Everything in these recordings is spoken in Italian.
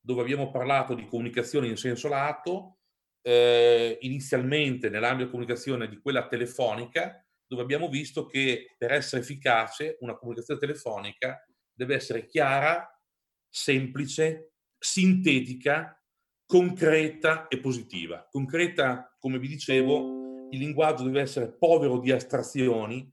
dove abbiamo parlato di comunicazione in senso lato, eh, inizialmente nell'ambito di comunicazione di quella telefonica, dove abbiamo visto che per essere efficace una comunicazione telefonica deve essere chiara, semplice, sintetica, concreta e positiva. Concreta, come vi dicevo, il linguaggio deve essere povero di astrazioni,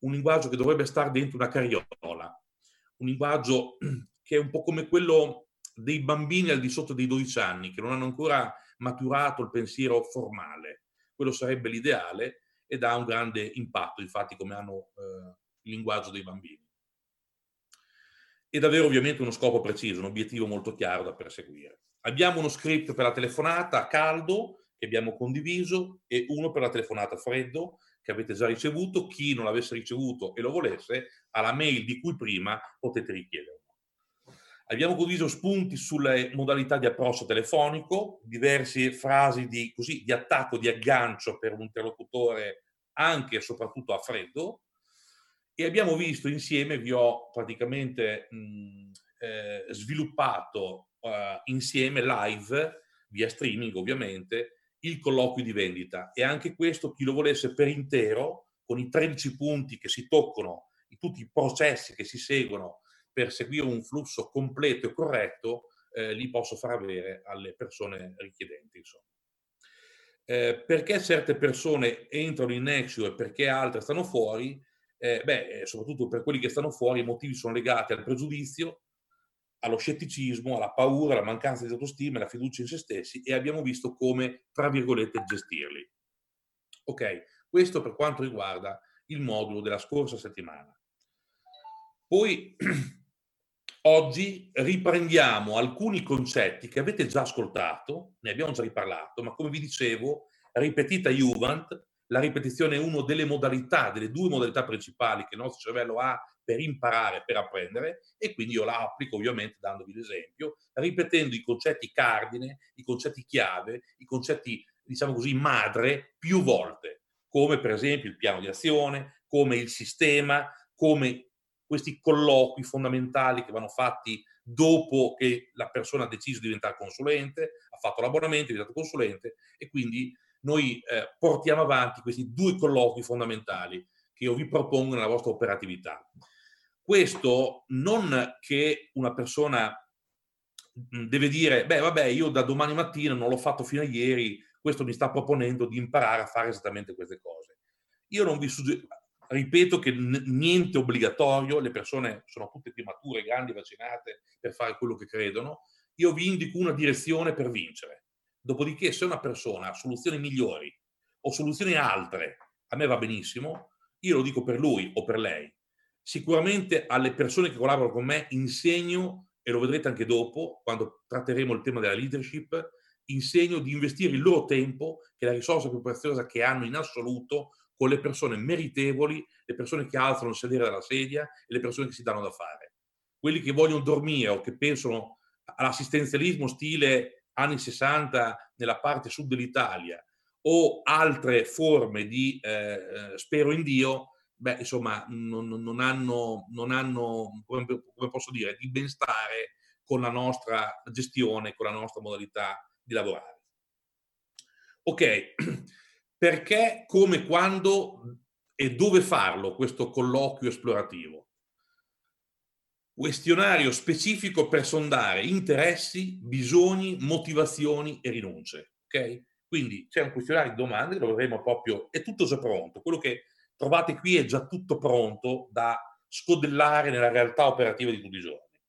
un linguaggio che dovrebbe stare dentro una carriola, un linguaggio che è un po' come quello dei bambini al di sotto dei 12 anni, che non hanno ancora maturato il pensiero formale. Quello sarebbe l'ideale ed ha un grande impatto, infatti, come hanno eh, il linguaggio dei bambini. Ed avere ovviamente uno scopo preciso, un obiettivo molto chiaro da perseguire. Abbiamo uno script per la telefonata a caldo che abbiamo condiviso e uno per la telefonata a freddo che avete già ricevuto. Chi non l'avesse ricevuto e lo volesse, alla mail di cui prima potete richiederlo. Abbiamo condiviso spunti sulle modalità di approccio telefonico, diverse frasi di, così, di attacco, di aggancio per un interlocutore anche e soprattutto a freddo. E abbiamo visto insieme, vi ho praticamente mh, eh, sviluppato uh, insieme live, via streaming ovviamente, il colloquio di vendita. E anche questo chi lo volesse per intero, con i 13 punti che si toccano, tutti i processi che si seguono per seguire un flusso completo e corretto eh, li posso far avere alle persone richiedenti. Insomma. Eh, perché certe persone entrano in Nexio e perché altre stanno fuori? Eh, beh, eh, soprattutto per quelli che stanno fuori, i motivi sono legati al pregiudizio, allo scetticismo, alla paura, alla mancanza di autostima, alla fiducia in se stessi e abbiamo visto come, tra virgolette, gestirli. Ok, questo per quanto riguarda il modulo della scorsa settimana. Poi Oggi riprendiamo alcuni concetti che avete già ascoltato, ne abbiamo già riparlato, ma come vi dicevo, ripetita Juvent, la ripetizione è una delle modalità, delle due modalità principali che il nostro cervello ha per imparare, per apprendere, e quindi io la applico ovviamente dandovi l'esempio, ripetendo i concetti cardine, i concetti chiave, i concetti, diciamo così, madre più volte, come per esempio il piano di azione, come il sistema, come questi colloqui fondamentali che vanno fatti dopo che la persona ha deciso di diventare consulente, ha fatto l'abbonamento, è diventato consulente e quindi noi eh, portiamo avanti questi due colloqui fondamentali che io vi propongo nella vostra operatività. Questo non che una persona mm, deve dire, beh vabbè, io da domani mattina non l'ho fatto fino a ieri, questo mi sta proponendo di imparare a fare esattamente queste cose. Io non vi suggerisco, ripeto che n- niente obbligatorio, le persone sono tutte più mature, grandi, vaccinate per fare quello che credono. Io vi indico una direzione per vincere. Dopodiché, se una persona ha soluzioni migliori o soluzioni altre, a me va benissimo, io lo dico per lui o per lei. Sicuramente alle persone che collaborano con me insegno, e lo vedrete anche dopo, quando tratteremo il tema della leadership, insegno di investire il loro tempo, che è la risorsa più preziosa che hanno in assoluto, con le persone meritevoli, le persone che alzano il sedere dalla sedia e le persone che si danno da fare. Quelli che vogliono dormire o che pensano all'assistenzialismo stile anni 60 nella parte sud dell'Italia o altre forme di eh, eh, spero in Dio, beh, insomma, non, non, hanno, non hanno come, come posso dire, di ben stare con la nostra gestione, con la nostra modalità di lavorare. Ok, perché, come, quando e dove farlo questo colloquio esplorativo. Questionario specifico per sondare interessi, bisogni, motivazioni e rinunce. Ok? Quindi c'è un questionario di domande, lo vedremo proprio, è tutto già pronto. Quello che trovate qui è già tutto pronto da scodellare nella realtà operativa di tutti i giorni.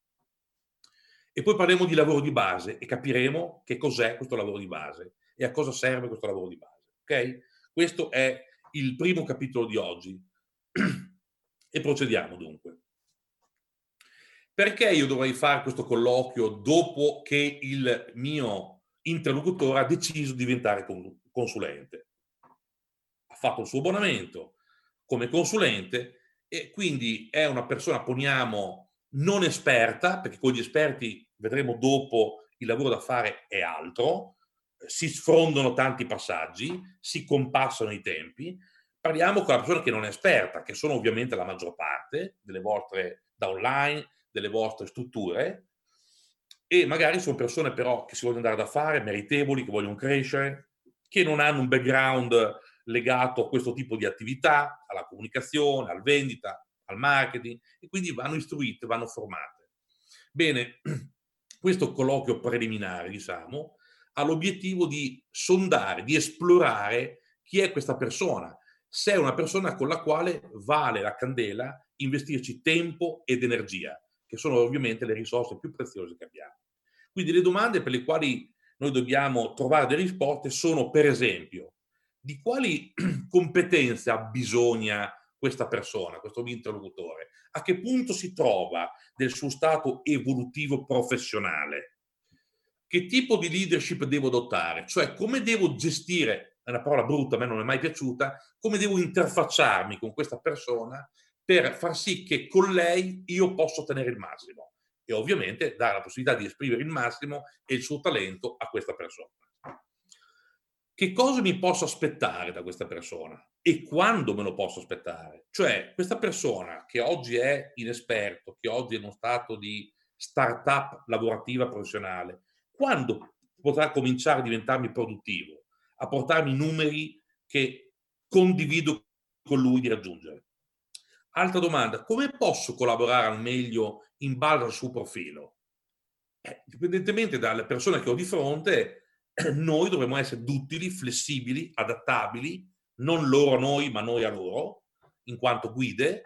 E poi parleremo di lavoro di base e capiremo che cos'è questo lavoro di base e a cosa serve questo lavoro di base. Ok? Questo è il primo capitolo di oggi. e procediamo dunque. Perché io dovrei fare questo colloquio dopo che il mio interlocutore ha deciso di diventare consulente? Ha fatto il suo abbonamento come consulente e quindi è una persona, poniamo, non esperta, perché con gli esperti vedremo dopo il lavoro da fare è altro, si sfrondano tanti passaggi, si compassano i tempi. Parliamo con la persona che non è esperta, che sono ovviamente la maggior parte delle vostre da online, delle vostre strutture, e magari sono persone però che si vogliono andare da fare, meritevoli, che vogliono crescere, che non hanno un background legato a questo tipo di attività, alla comunicazione, al vendita, al marketing, e quindi vanno istruite, vanno formate. Bene, questo colloquio preliminare, diciamo, ha l'obiettivo di sondare, di esplorare chi è questa persona, se è una persona con la quale vale la candela investirci tempo ed energia, che sono ovviamente le risorse più preziose che abbiamo. Quindi le domande per le quali noi dobbiamo trovare delle risposte sono, per esempio, di quali competenze ha bisogno questa persona, questo interlocutore? A che punto si trova del suo stato evolutivo professionale? Che tipo di leadership devo adottare? Cioè, come devo gestire, è una parola brutta, a me non è mai piaciuta, come devo interfacciarmi con questa persona per far sì che con lei io possa ottenere il massimo e ovviamente dare la possibilità di esprimere il massimo e il suo talento a questa persona. Che cosa mi posso aspettare da questa persona e quando me lo posso aspettare? Cioè, questa persona che oggi è inesperto, che oggi è in uno stato di startup lavorativa professionale, quando potrà cominciare a diventarmi produttivo, a portarmi numeri che condivido con lui di raggiungere? Altra domanda, come posso collaborare al meglio in base al suo profilo? Eh, dipendentemente dalle persone che ho di fronte, noi dovremmo essere duttili, flessibili, adattabili, non loro a noi, ma noi a loro, in quanto guide,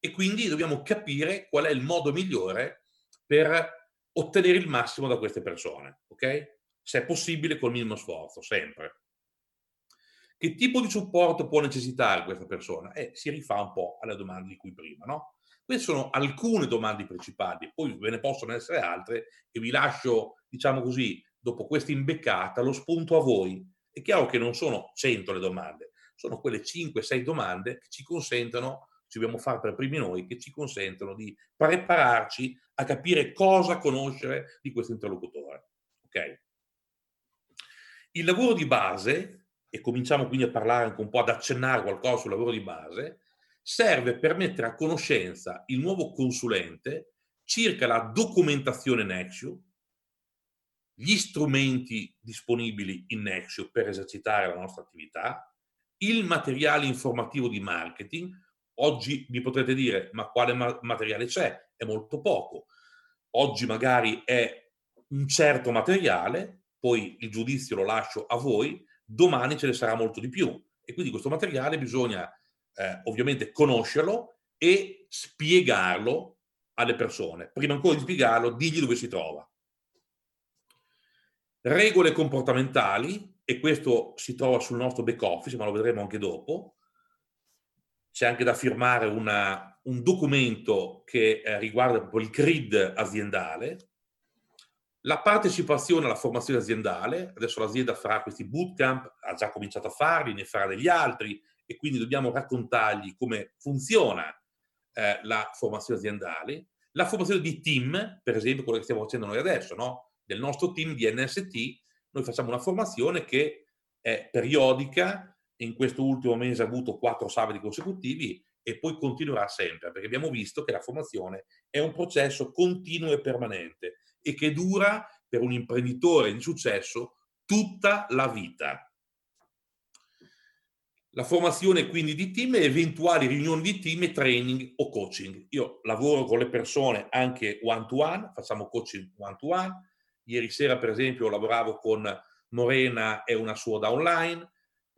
e quindi dobbiamo capire qual è il modo migliore per ottenere il massimo da queste persone, ok? Se è possibile col minimo sforzo, sempre. Che tipo di supporto può necessitare questa persona? Eh, si rifà un po' alle domande di cui prima, no? Queste sono alcune domande principali, poi ve ne possono essere altre e vi lascio, diciamo così, dopo questa imbeccata, lo spunto a voi. È chiaro che non sono 100 le domande, sono quelle 5-6 domande che ci consentono, ci dobbiamo fare per primi noi, che ci consentono di prepararci a capire cosa conoscere di questo interlocutore. Ok? Il lavoro di base e cominciamo quindi a parlare anche un po' ad accennare qualcosa sul lavoro di base, serve per mettere a conoscenza il nuovo consulente circa la documentazione Nexio, gli strumenti disponibili in Nexio per esercitare la nostra attività, il materiale informativo di marketing. Oggi mi potrete dire, ma quale ma- materiale c'è? È molto poco. Oggi magari è un certo materiale, poi il giudizio lo lascio a voi, domani ce ne sarà molto di più. E quindi questo materiale bisogna eh, ovviamente conoscerlo e spiegarlo alle persone. Prima ancora di spiegarlo, digli dove si trova. Regole comportamentali, e questo si trova sul nostro back office, ma lo vedremo anche dopo. C'è anche da firmare una, un documento che eh, riguarda proprio il CRID aziendale, la partecipazione alla formazione aziendale, adesso l'azienda farà questi bootcamp, ha già cominciato a farli, ne farà degli altri e quindi dobbiamo raccontargli come funziona eh, la formazione aziendale. La formazione di team, per esempio quello che stiamo facendo noi adesso, no? del nostro team di NST, noi facciamo una formazione che è periodica, in questo ultimo mese ha avuto quattro sabati consecutivi e poi continuerà sempre, perché abbiamo visto che la formazione è un processo continuo e permanente e che dura per un imprenditore di successo tutta la vita. La formazione quindi di team e eventuali riunioni di team training o coaching. Io lavoro con le persone anche one to one, facciamo coaching one to one. Ieri sera per esempio lavoravo con Morena e una sua da online,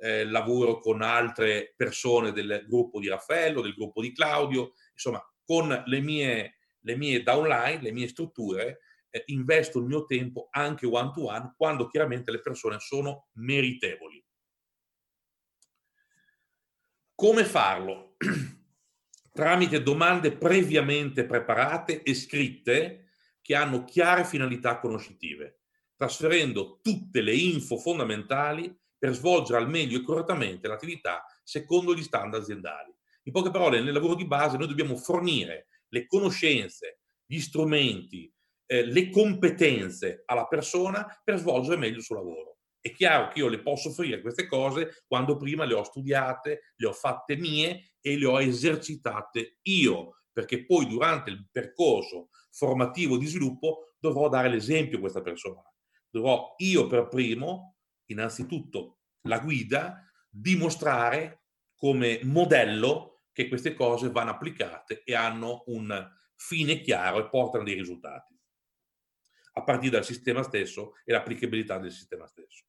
eh, lavoro con altre persone del gruppo di Raffaello, del gruppo di Claudio, insomma con le mie, le mie downline, le mie strutture eh, investo il mio tempo anche one to one quando chiaramente le persone sono meritevoli. Come farlo? Tramite domande previamente preparate e scritte che hanno chiare finalità conoscitive, trasferendo tutte le info fondamentali per svolgere al meglio e correttamente l'attività secondo gli standard aziendali. In poche parole, nel lavoro di base noi dobbiamo fornire le conoscenze, gli strumenti, eh, le competenze alla persona per svolgere meglio il suo lavoro. È chiaro che io le posso offrire queste cose quando prima le ho studiate, le ho fatte mie e le ho esercitate io perché poi durante il percorso formativo di sviluppo dovrò dare l'esempio a questa persona. Dovrò io per primo, innanzitutto la guida, dimostrare come modello che queste cose vanno applicate e hanno un fine chiaro e portano dei risultati, a partire dal sistema stesso e l'applicabilità del sistema stesso.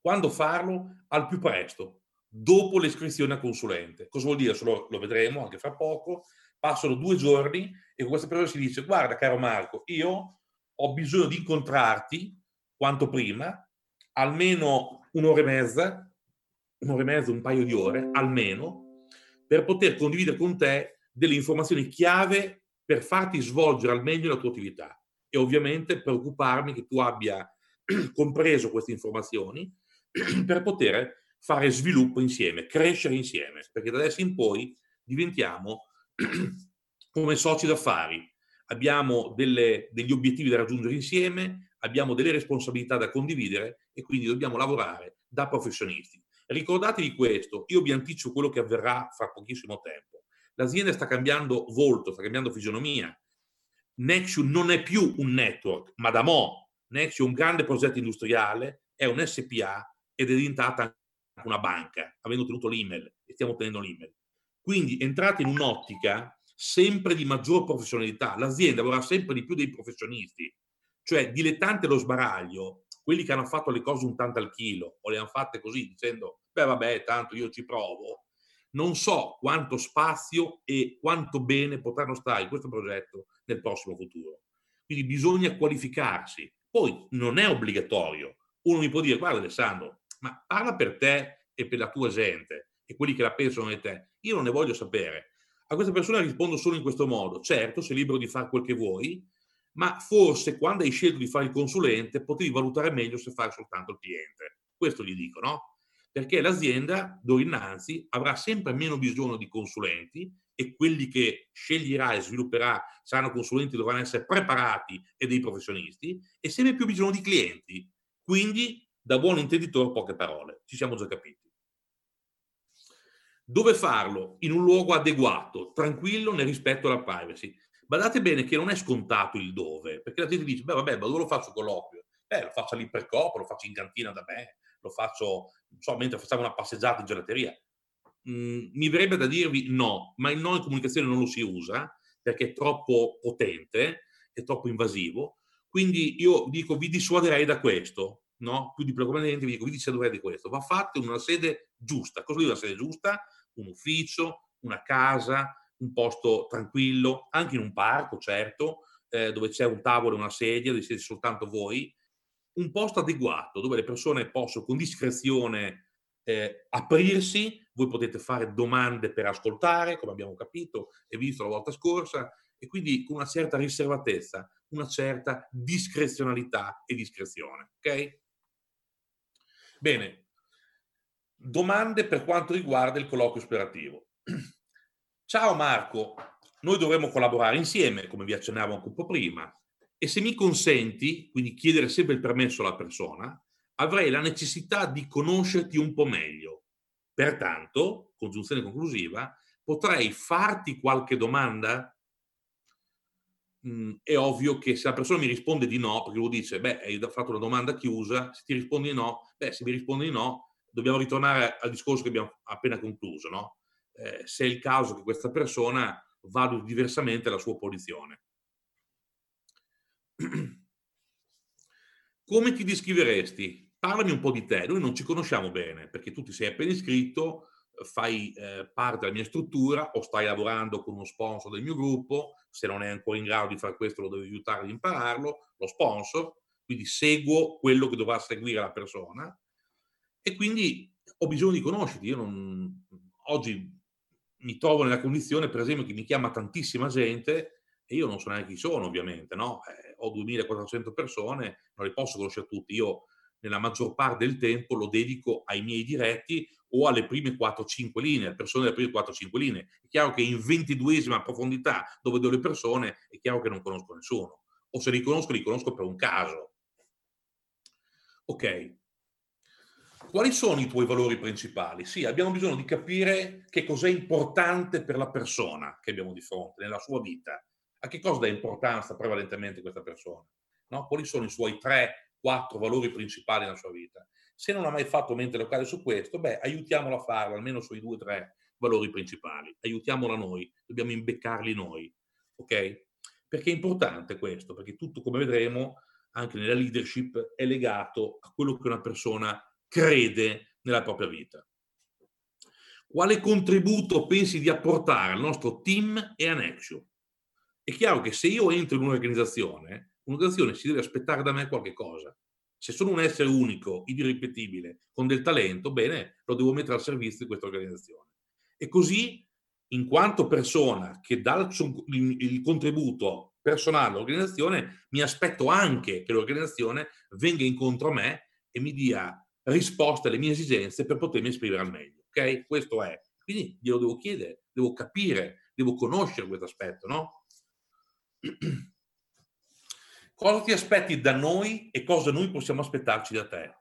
Quando farlo? Al più presto, dopo l'iscrizione a consulente. Cosa vuol dire? Lo, lo vedremo anche fra poco. Passano due giorni e questa persona si dice guarda caro Marco, io ho bisogno di incontrarti quanto prima, almeno un'ora e mezza, un'ora e mezza, un paio di ore, almeno, per poter condividere con te delle informazioni chiave per farti svolgere al meglio la tua attività e ovviamente preoccuparmi che tu abbia compreso queste informazioni per poter fare sviluppo insieme, crescere insieme, perché da adesso in poi diventiamo come soci d'affari. Abbiamo delle, degli obiettivi da raggiungere insieme, abbiamo delle responsabilità da condividere e quindi dobbiamo lavorare da professionisti. Ricordatevi questo, io vi anticipo quello che avverrà fra pochissimo tempo. L'azienda sta cambiando volto, sta cambiando fisionomia. Nexio non è più un network, ma da mo' Nexio è un grande progetto industriale, è un SPA ed è diventata una banca, avendo tenuto l'email e stiamo tenendo l'email. Quindi entrate in un'ottica sempre di maggior professionalità. L'azienda avrà sempre di più dei professionisti, cioè dilettante lo sbaraglio, quelli che hanno fatto le cose un tanto al chilo o le hanno fatte così dicendo beh vabbè tanto io ci provo, non so quanto spazio e quanto bene potranno stare in questo progetto nel prossimo futuro. Quindi bisogna qualificarsi. Poi non è obbligatorio. Uno mi può dire guarda Alessandro, ma parla per te e per la tua gente e quelli che la pensano di te. Io non ne voglio sapere. A questa persona rispondo solo in questo modo. Certo, sei libero di fare quel che vuoi, ma forse quando hai scelto di fare il consulente potevi valutare meglio se fare soltanto il cliente. Questo gli dico, no? Perché l'azienda d'ora innanzi avrà sempre meno bisogno di consulenti e quelli che sceglierà e svilupperà saranno consulenti dovranno essere preparati e dei professionisti e sempre più bisogno di clienti. Quindi da buon intenditore poche parole, ci siamo già capiti. Dove farlo? In un luogo adeguato, tranquillo nel rispetto alla privacy. Badate bene che non è scontato il dove, perché la gente dice, beh vabbè, ma dove lo faccio colloquio? Beh, lo faccio all'ipercopo, lo faccio in cantina da me, lo faccio, non so, mentre facciamo una passeggiata in gelateria. Mm, mi verrebbe da dirvi no, ma il no in comunicazione non lo si usa perché è troppo potente, è troppo invasivo. Quindi io dico, vi dissuaderei da questo no? più diplomaticamente vi dico, vi dov'è di questo, va fatto in una sede giusta. Cosa vuol dire una sede giusta? Un ufficio, una casa, un posto tranquillo, anche in un parco, certo, eh, dove c'è un tavolo e una sedia, dove siete soltanto voi, un posto adeguato dove le persone possono con discrezione eh, aprirsi, voi potete fare domande per ascoltare, come abbiamo capito e visto la volta scorsa, e quindi con una certa riservatezza, una certa discrezionalità e discrezione. Ok? Bene, domande per quanto riguarda il colloquio esplorativo. Ciao Marco, noi dovremmo collaborare insieme, come vi accennavo anche un po' prima, e se mi consenti, quindi chiedere sempre il permesso alla persona, avrei la necessità di conoscerti un po' meglio. Pertanto, congiunzione conclusiva, potrei farti qualche domanda? è ovvio che se la persona mi risponde di no, perché lui dice, beh, hai fatto una domanda chiusa, se ti rispondi di no, beh, se mi rispondi di no, dobbiamo ritornare al discorso che abbiamo appena concluso, no? Eh, se è il caso che questa persona valuti diversamente la sua posizione. Come ti descriveresti? Parlami un po' di te. Noi non ci conosciamo bene perché tu ti sei appena iscritto, fai eh, parte della mia struttura o stai lavorando con uno sponsor del mio gruppo, se non è ancora in grado di fare questo lo devi aiutare ad impararlo, lo sponsor, quindi seguo quello che dovrà seguire la persona e quindi ho bisogno di conoscerti. Io non, oggi mi trovo nella condizione, per esempio, che mi chiama tantissima gente e io non so neanche chi sono, ovviamente, no? Eh, ho 2400 persone, non le posso conoscere tutti. Io nella maggior parte del tempo lo dedico ai miei diretti o alle prime 4-5 linee, persone delle prime 4-5 linee. È chiaro che in 22esima profondità, dove do le persone, è chiaro che non conosco nessuno. O se li conosco, li conosco per un caso. Ok. Quali sono i tuoi valori principali? Sì, abbiamo bisogno di capire che cos'è importante per la persona che abbiamo di fronte, nella sua vita. A che cosa dà importanza prevalentemente questa persona? No? Quali sono i suoi tre, quattro valori principali nella sua vita? Se non ha mai fatto mente locale su questo, beh, aiutiamolo a farlo, almeno sui due o tre valori principali. Aiutiamola noi, dobbiamo imbeccarli noi, ok? Perché è importante questo, perché tutto, come vedremo, anche nella leadership, è legato a quello che una persona crede nella propria vita. Quale contributo pensi di apportare al nostro team e a Nexio? È chiaro che se io entro in un'organizzazione, un'organizzazione si deve aspettare da me qualche cosa. Se sono un essere unico, irripetibile, con del talento, bene, lo devo mettere al servizio di questa organizzazione. E così, in quanto persona che dà il, contributo personale all'organizzazione, mi aspetto anche che l'organizzazione venga incontro a me e mi dia risposte alle mie esigenze per potermi esprimere al meglio. Ok? Questo è. Quindi glielo devo chiedere, devo capire, devo conoscere questo aspetto, no? Cosa ti aspetti da noi e cosa noi possiamo aspettarci da te?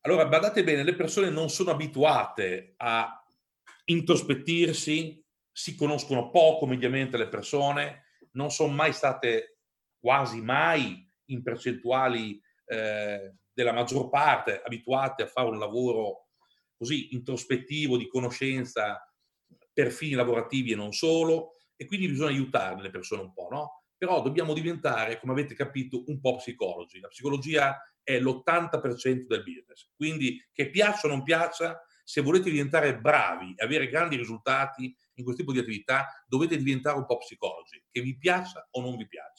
Allora, badate bene, le persone non sono abituate a introspettirsi, si conoscono poco mediamente le persone, non sono mai state quasi mai in percentuali eh, della maggior parte abituate a fare un lavoro così introspettivo di conoscenza per fini lavorativi e non solo, e quindi bisogna aiutare le persone un po', no? però dobbiamo diventare, come avete capito, un po' psicologi. La psicologia è l'80% del business, quindi che piaccia o non piaccia, se volete diventare bravi e avere grandi risultati in questo tipo di attività, dovete diventare un po' psicologi, che vi piaccia o non vi piaccia.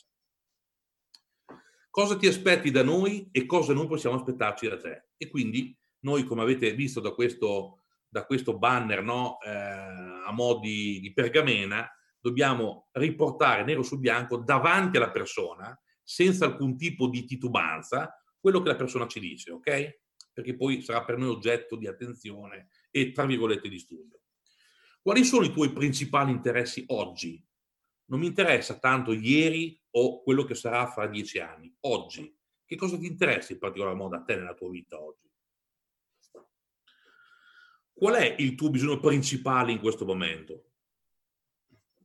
Cosa ti aspetti da noi e cosa noi possiamo aspettarci da te? E quindi noi, come avete visto da questo, da questo banner no, eh, a mo' di pergamena, dobbiamo riportare nero su bianco davanti alla persona, senza alcun tipo di titubanza, quello che la persona ci dice, ok? Perché poi sarà per noi oggetto di attenzione e, tra virgolette, di studio. Quali sono i tuoi principali interessi oggi? Non mi interessa tanto ieri o quello che sarà fra dieci anni. Oggi. Che cosa ti interessa in particolar modo a te nella tua vita oggi? Qual è il tuo bisogno principale in questo momento?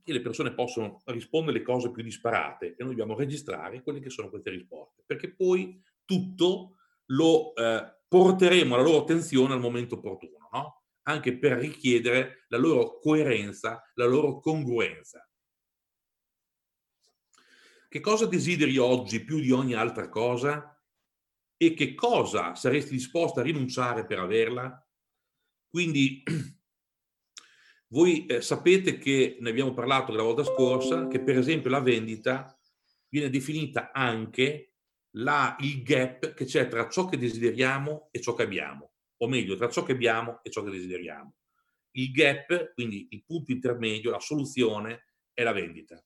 e le persone possono rispondere le cose più disparate e noi dobbiamo registrare quelle che sono queste risposte, perché poi tutto lo eh, porteremo alla loro attenzione al momento opportuno, no? anche per richiedere la loro coerenza, la loro congruenza. Che cosa desideri oggi più di ogni altra cosa? E che cosa saresti disposto a rinunciare per averla? Quindi Voi eh, sapete che ne abbiamo parlato la volta scorsa, che per esempio la vendita viene definita anche la, il gap che c'è tra ciò che desideriamo e ciò che abbiamo, o meglio, tra ciò che abbiamo e ciò che desideriamo. Il gap, quindi il punto intermedio, la soluzione, è la vendita.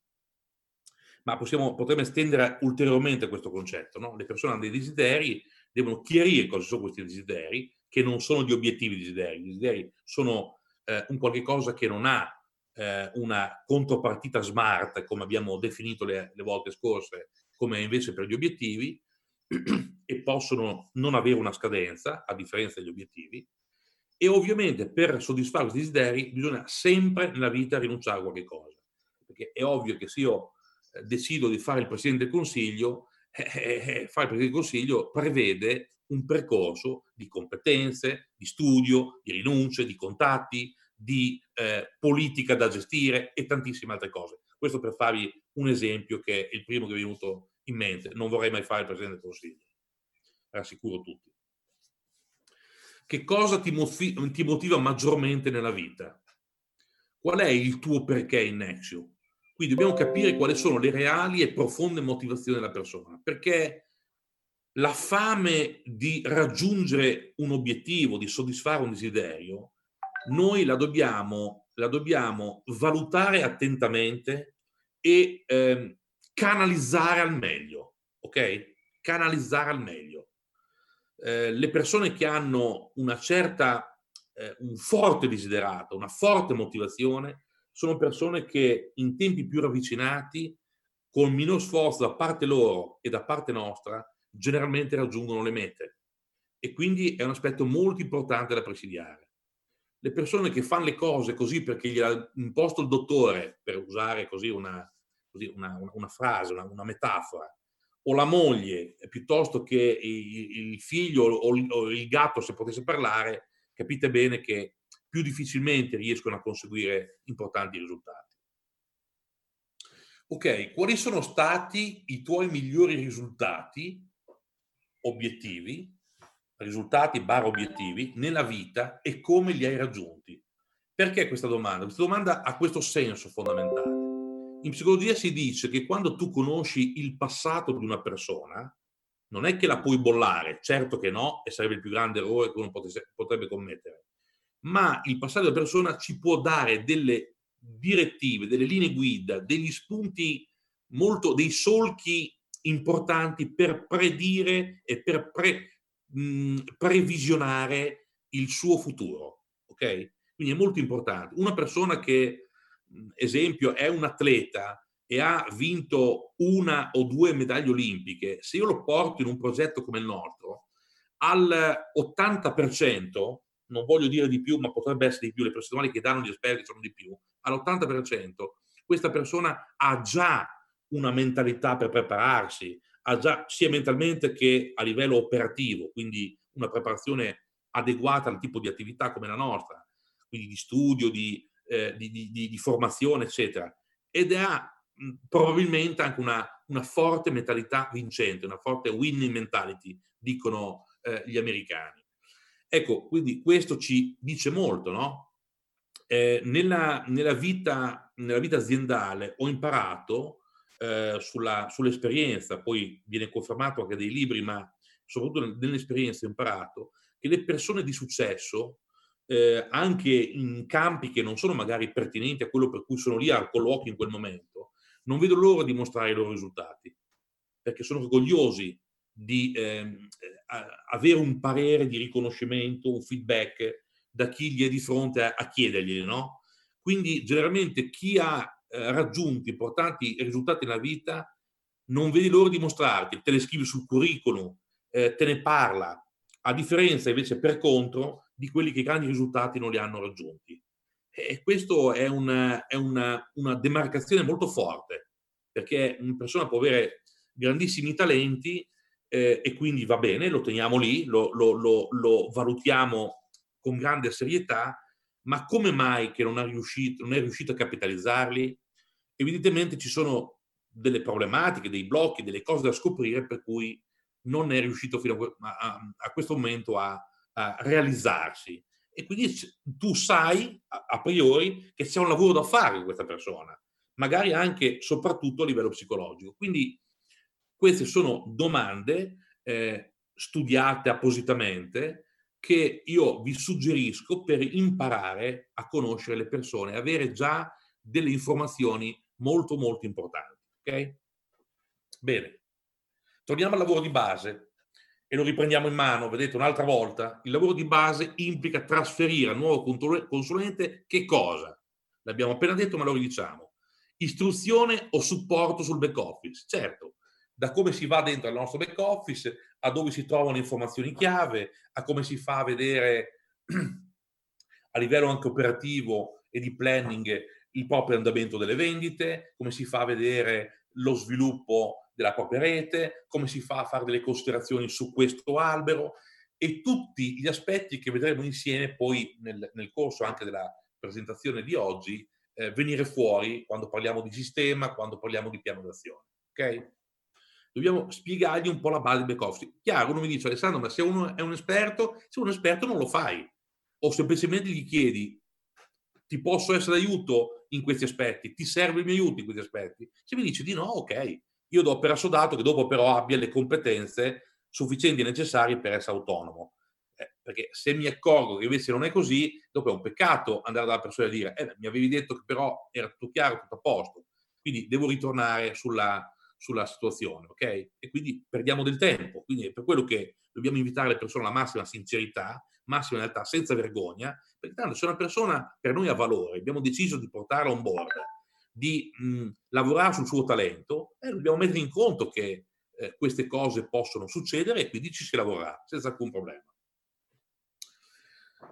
Ma possiamo, potremmo estendere ulteriormente questo concetto. No? Le persone hanno dei desideri, devono chiarire cosa sono questi desideri, che non sono gli obiettivi desideri. I desideri sono eh, un qualche cosa che non ha eh, una contropartita smart, come abbiamo definito le, le volte scorse, come invece per gli obiettivi, e possono non avere una scadenza, a differenza degli obiettivi. E ovviamente per soddisfare questi desideri bisogna sempre nella vita rinunciare a qualche cosa. Perché è ovvio che se io decido di fare il Presidente del Consiglio, eh, eh, eh, fare il Presidente del Consiglio prevede un percorso di competenze, di studio, di rinunce, di contatti, di eh, politica da gestire e tantissime altre cose. Questo per farvi un esempio che è il primo che è venuto in mente. Non vorrei mai fare il Presidente del Consiglio, rassicuro tutti. Che cosa ti, motiv- ti motiva maggiormente nella vita? Qual è il tuo perché in Nexio? Qui dobbiamo capire quali sono le reali e profonde motivazioni della persona, perché la fame di raggiungere un obiettivo, di soddisfare un desiderio, noi la dobbiamo, la dobbiamo valutare attentamente e eh, canalizzare al meglio, ok? Canalizzare al meglio. Eh, le persone che hanno una certa, eh, un forte desiderato, una forte motivazione, sono persone che in tempi più ravvicinati, con minor sforzo da parte loro e da parte nostra, generalmente raggiungono le mete. e quindi è un aspetto molto importante da presidiare. Le persone che fanno le cose così perché gli ha imposto il dottore, per usare così una, così una, una frase, una, una, metafora, o la moglie piuttosto che il, il figlio o il, o il gatto se potesse parlare, capite bene che più difficilmente riescono a conseguire importanti risultati. Ok, quali sono stati i tuoi migliori risultati obiettivi, risultati barra obiettivi nella vita e come li hai raggiunti? Perché questa domanda? Questa domanda ha questo senso fondamentale. In psicologia si dice che quando tu conosci il passato di una persona, non è che la puoi bollare, certo che no, e sarebbe il più grande errore che uno potrebbe commettere, ma il passato della persona ci può dare delle direttive, delle linee guida, degli spunti molto, dei solchi importanti per predire e per pre, mh, previsionare il suo futuro. Ok? Quindi è molto importante. Una persona che, esempio, è un atleta e ha vinto una o due medaglie olimpiche, se io lo porto in un progetto come il nostro, al 80%, non voglio dire di più, ma potrebbe essere di più, le percentuali che danno gli esperti sono di più, all'80% questa persona ha già una mentalità per prepararsi, ha già sia mentalmente che a livello operativo, quindi una preparazione adeguata al tipo di attività come la nostra, quindi di studio, di, eh, di, di, di formazione, eccetera. Ed ha probabilmente anche una, una, forte mentalità vincente, una forte winning mentality, dicono eh, gli americani. Ecco, quindi questo ci dice molto, no? Eh, nella, nella, vita, nella vita aziendale ho imparato eh, sulla, sull'esperienza, poi viene confermato anche dai libri, ma soprattutto nell'esperienza ho imparato che le persone di successo, eh, anche in campi che non sono magari pertinenti a quello per cui sono lì al colloquio in quel momento, non vedo l'ora di mostrare i loro risultati, perché sono orgogliosi di ehm, avere un parere di riconoscimento, un feedback da chi gli è di fronte a, a chiederglieli, no? Quindi generalmente chi ha eh, raggiunto importanti risultati nella vita, non vedi l'ora di mostrarti, te le scrivi sul curriculum, eh, te ne parla, a differenza invece per contro di quelli che grandi risultati non li hanno raggiunti. E questo è, una, è una, una demarcazione molto forte, perché una persona può avere grandissimi talenti eh, e quindi va bene, lo teniamo lì, lo, lo, lo, lo valutiamo con grande serietà, ma come mai che non riuscito, non è riuscito a capitalizzarli? Evidentemente ci sono delle problematiche, dei blocchi, delle cose da scoprire per cui non è riuscito fino a, a, a questo momento a, a, realizzarsi. E quindi tu sai a, priori che c'è un lavoro da fare con questa persona, magari anche soprattutto a livello psicologico. Quindi queste sono domande eh, studiate appositamente che io vi suggerisco per imparare a conoscere le persone, avere già delle informazioni molto molto importanti. Ok? Bene. Torniamo al lavoro di base e lo riprendiamo in mano, vedete un'altra volta. Il lavoro di base implica trasferire al nuovo consulente che cosa? L'abbiamo appena detto, ma lo ridiciamo. Istruzione o supporto sul back office. Certo, da come si va dentro al nostro back office, a dove si trovano informazioni chiave, a come si fa a vedere a livello anche operativo e di planning il proprio andamento delle vendite, come si fa a vedere lo sviluppo della propria rete, come si fa a fare delle considerazioni su questo albero e tutti gli aspetti che vedremo insieme poi nel, nel corso anche della presentazione di oggi eh, venire fuori quando parliamo di sistema, quando parliamo di piano d'azione. Ok? Dobbiamo spiegargli un po' la base back office. Chiaro, uno mi dice Alessandro, ma se uno è un esperto, se uno è un esperto non lo fai. O semplicemente gli chiedi, ti posso essere d'aiuto? in questi aspetti, ti serve il mio aiuto in questi aspetti? Se mi dice di no, ok, io do per assodato che dopo però abbia le competenze sufficienti e necessarie per essere autonomo. Eh, perché se mi accorgo che invece non è così, dopo è un peccato andare dalla persona e dire eh, mi avevi detto che però era tutto chiaro, tutto a posto. Quindi devo ritornare sulla, sulla situazione, ok? E quindi perdiamo del tempo. Quindi è per quello che dobbiamo invitare le persone alla massima sincerità, massima realtà, senza vergogna, perché tanto se una persona per noi ha valore, abbiamo deciso di portarla on board, di mh, lavorare sul suo talento, eh, dobbiamo mettere in conto che eh, queste cose possono succedere e quindi ci si lavorerà senza alcun problema.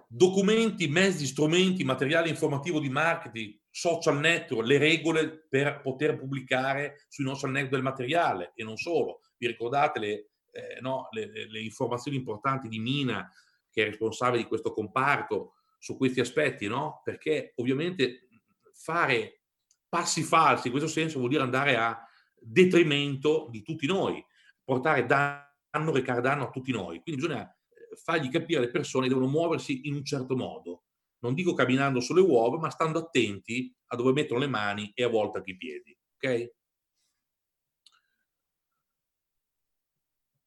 documenti, mezzi, strumenti, materiale informativo di marketing, social network, le regole per poter pubblicare sui social network del materiale e non solo. Vi ricordate le, eh, no, le, le informazioni importanti di Mina, che è responsabile di questo comparto, su questi aspetti, no? Perché ovviamente fare passi falsi in questo senso vuol dire andare a detrimento di tutti noi, portare danno, recare danno a tutti noi. Quindi bisogna eh, fargli capire alle persone che devono muoversi in un certo modo. Non dico camminando sulle uova, ma stando attenti a dove mettono le mani e a volte anche i piedi. Ok?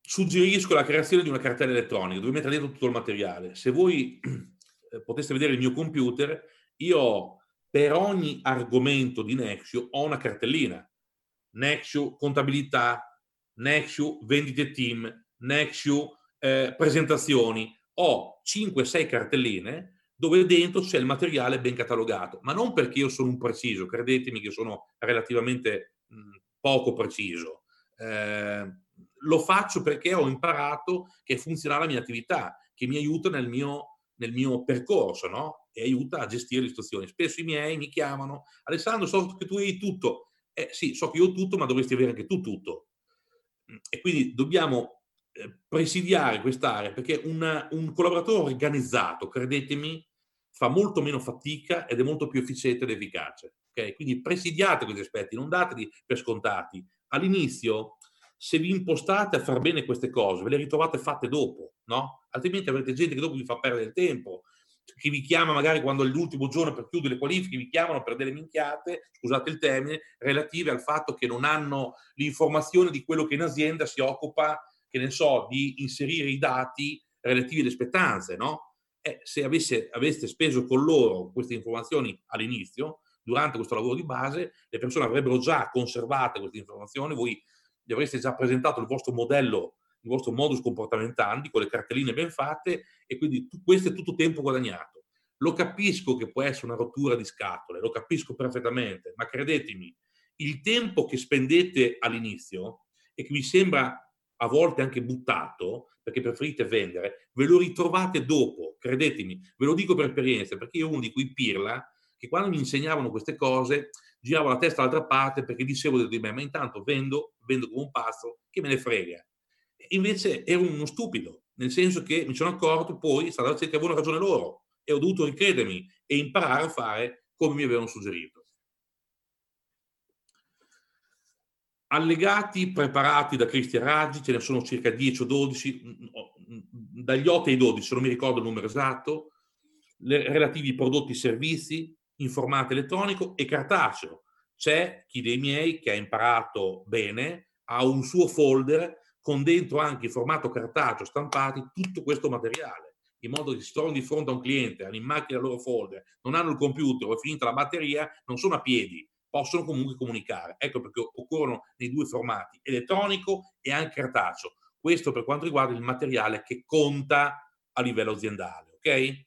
Suggerisco la creazione di una cartella elettronica dove mettere dentro tutto il materiale. Se voi eh, poteste vedere il mio computer, io per ogni argomento di Nexio ho una cartellina. Nexio contabilità, Nexio vendite team, Nexio eh, presentazioni. Ho 5-6 cartelline dove dentro c'è il materiale ben catalogato, ma non perché io sono un preciso, credetemi che sono relativamente mh, poco preciso. Eh, lo faccio perché ho imparato che funziona la mia attività, che mi aiuta nel mio, nel mio percorso, no? E aiuta a gestire le situazioni. Spesso i miei mi chiamano, Alessandro, so che tu hai tutto. Eh sì, so che io ho tutto, ma dovresti avere anche tu tutto. E quindi dobbiamo presidiare quest'area perché una, un collaboratore organizzato, credetemi, fa molto meno fatica ed è molto più efficiente ed efficace. Okay? Quindi presidiate questi aspetti, non dateli per scontati. All'inizio, se vi impostate a far bene queste cose, ve le ritrovate fatte dopo, no? Altrimenti avrete gente che dopo vi fa perdere il tempo, che vi chiama magari quando è l'ultimo giorno per chiudere le qualifiche, vi chiamano per delle minchiate, scusate il termine, relative al fatto che non hanno l'informazione di quello che in azienda si occupa che ne so, di inserire i dati relativi alle spettanze, no? Eh, se avesse, aveste speso con loro queste informazioni all'inizio, durante questo lavoro di base, le persone avrebbero già conservate queste informazioni, voi gli avreste già presentato il vostro modello, il vostro modus comportamentandi con le cartelline ben fatte e quindi tu, questo è tutto tempo guadagnato. Lo capisco che può essere una rottura di scatole, lo capisco perfettamente, ma credetemi, il tempo che spendete all'inizio e che vi sembra a volte anche buttato, perché preferite vendere, ve lo ritrovate dopo, credetemi, ve lo dico per esperienza, perché io uno di quei pirla che quando mi insegnavano queste cose giravo la testa dall'altra parte perché dicevo di me, ma intanto vendo, vendo come un pazzo, che me ne frega. Invece ero uno stupido, nel senso che mi sono accorto poi, stata che avevano ragione loro, e ho dovuto ricredermi e imparare a fare come mi avevano suggerito. Allegati preparati da Cristian Raggi, ce ne sono circa 10 o 12, mm, mm, dagli 8 ai 12, non mi ricordo il numero esatto, relativi prodotti e servizi, in formato elettronico e cartaceo. C'è chi dei miei che ha imparato bene, ha un suo folder con dentro anche in formato cartaceo stampati tutto questo materiale, in modo che si trovano di fronte a un cliente, hanno in macchina il loro folder, non hanno il computer è finita la batteria, non sono a piedi, possono comunque comunicare. Ecco perché occorrono nei due formati, elettronico e anche cartaceo. Questo per quanto riguarda il materiale che conta a livello aziendale, ok?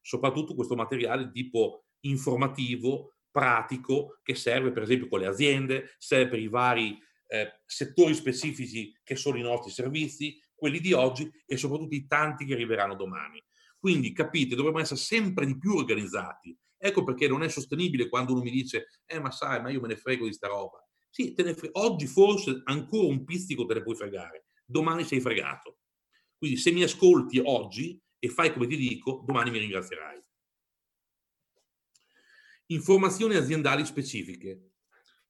Soprattutto questo materiale tipo informativo, pratico, che serve per esempio con le aziende, serve per i vari eh, settori specifici che sono i nostri servizi, quelli di oggi e soprattutto i tanti che arriveranno domani. Quindi capite, dovremmo essere sempre di più organizzati, Ecco perché non è sostenibile quando uno mi dice, eh ma sai, ma io me ne frego di sta roba. Sì, fre- oggi forse ancora un pizzico te ne puoi fregare, domani sei fregato. Quindi se mi ascolti oggi e fai come ti dico, domani mi ringrazierai. Informazioni aziendali specifiche,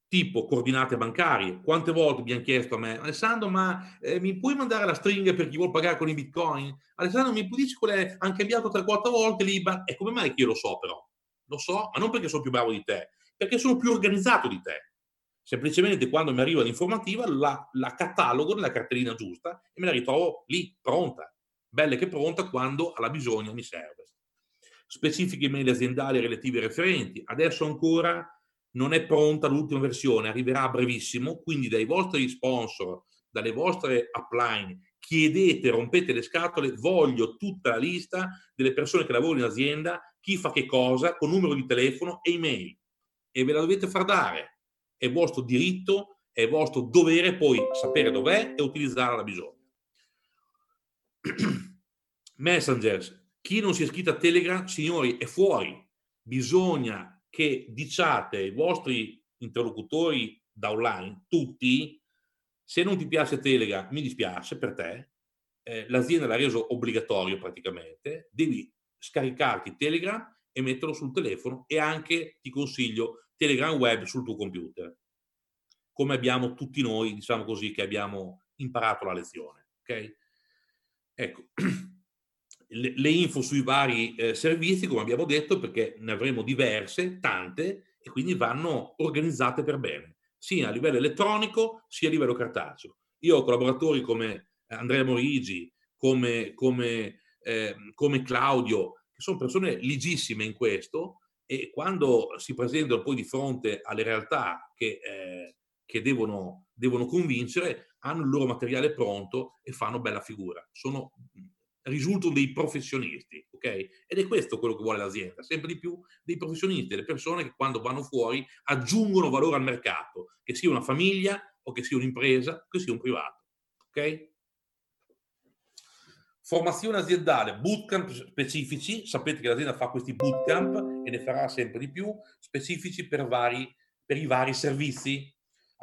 tipo coordinate bancarie. Quante volte mi hanno chiesto a me, Alessandro, ma eh, mi puoi mandare la stringa per chi vuole pagare con i bitcoin? Alessandro, mi puoi dire qual è? Hanno cambiato 3-4 volte l'IBAN? E come mai che io lo so però? Lo so, ma non perché sono più bravo di te, perché sono più organizzato di te. Semplicemente quando mi arriva l'informativa la, la catalogo nella cartellina giusta e me la ritrovo lì, pronta. Bella che pronta quando alla bisogno mi serve. Specifiche email aziendali relative ai referenti. Adesso ancora non è pronta l'ultima versione, arriverà a brevissimo, quindi dai vostri sponsor, dalle vostre upline, chiedete, rompete le scatole, voglio tutta la lista delle persone che lavorano in azienda chi fa che cosa con numero di telefono e email e ve la dovete far dare. È vostro diritto, è vostro dovere poi sapere dov'è e utilizzarla a bisogno. Messenger, Chi non si è iscritto a Telegram, signori, è fuori. Bisogna che diciate ai vostri interlocutori da online, tutti, se non ti piace Telegram, mi dispiace per te, eh, l'azienda l'ha reso obbligatorio praticamente, devi scaricarti Telegram e metterlo sul telefono e anche ti consiglio Telegram web sul tuo computer, come abbiamo tutti noi, diciamo così, che abbiamo imparato la lezione. Ok? Ecco, le, le info sui vari eh, servizi, come abbiamo detto, perché ne avremo diverse, tante, e quindi vanno organizzate per bene, sia a livello elettronico sia a livello cartaceo. Io ho collaboratori come Andrea Morigi, come, come, eh, come Claudio, che sono persone ligissime in questo e quando si presentano poi di fronte alle realtà che, eh, che devono, devono convincere, hanno il loro materiale pronto e fanno bella figura. Sono, risultano dei professionisti, ok? Ed è questo quello che vuole l'azienda, sempre di più dei professionisti, delle persone che quando vanno fuori aggiungono valore al mercato, che sia una famiglia o che sia un'impresa, che sia un privato, ok? Formazione aziendale, bootcamp specifici, sapete che l'azienda fa questi bootcamp e ne farà sempre di più, specifici per, vari, per i vari servizi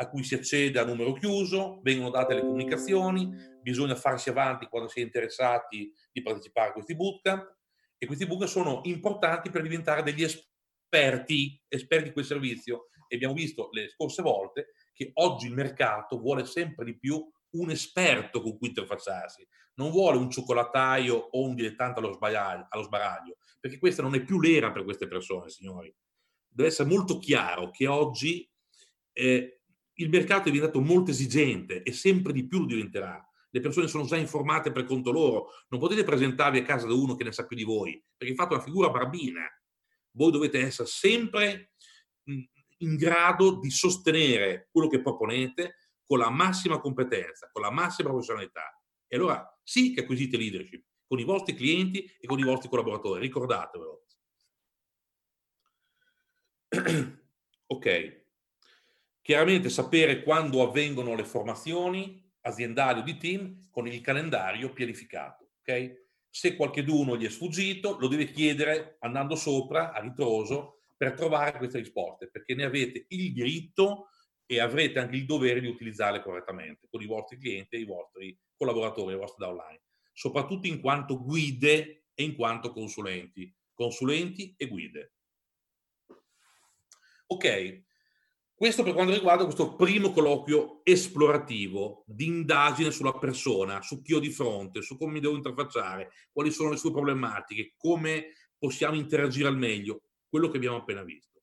a cui si accede a numero chiuso, vengono date le comunicazioni, bisogna farsi avanti quando si è interessati di partecipare a questi bootcamp e questi bootcamp sono importanti per diventare degli esperti, esperti di quel servizio. E abbiamo visto le scorse volte che oggi il mercato vuole sempre di più un esperto con cui interfacciarsi, non vuole un cioccolataio o un dilettante allo sbaraglio, allo sbaraglio, perché questa non è più l'era per queste persone, signori. Deve essere molto chiaro che oggi eh, il mercato è diventato molto esigente e sempre di più lo diventerà. Le persone sono già informate per conto loro, non potete presentarvi a casa da uno che ne sa più di voi, perché fate una figura barbina. Voi dovete essere sempre in grado di sostenere quello che proponete con la massima competenza, con la massima professionalità. E allora sì che acquisite leadership con i vostri clienti e con i vostri collaboratori, ricordatevelo. ok. Chiaramente sapere quando avvengono le formazioni aziendali o di team con il calendario pianificato. Ok? Se qualcheduno gli è sfuggito, lo deve chiedere andando sopra a ritroso per trovare queste risposte, perché ne avete il diritto e avrete anche il dovere di utilizzarle correttamente con i vostri clienti i vostri collaboratori, i vostri downline, soprattutto in quanto guide e in quanto consulenti, consulenti e guide. Ok, questo per quanto riguarda questo primo colloquio esplorativo di indagine sulla persona, su chi ho di fronte, su come mi devo interfacciare, quali sono le sue problematiche, come possiamo interagire al meglio, quello che abbiamo appena visto.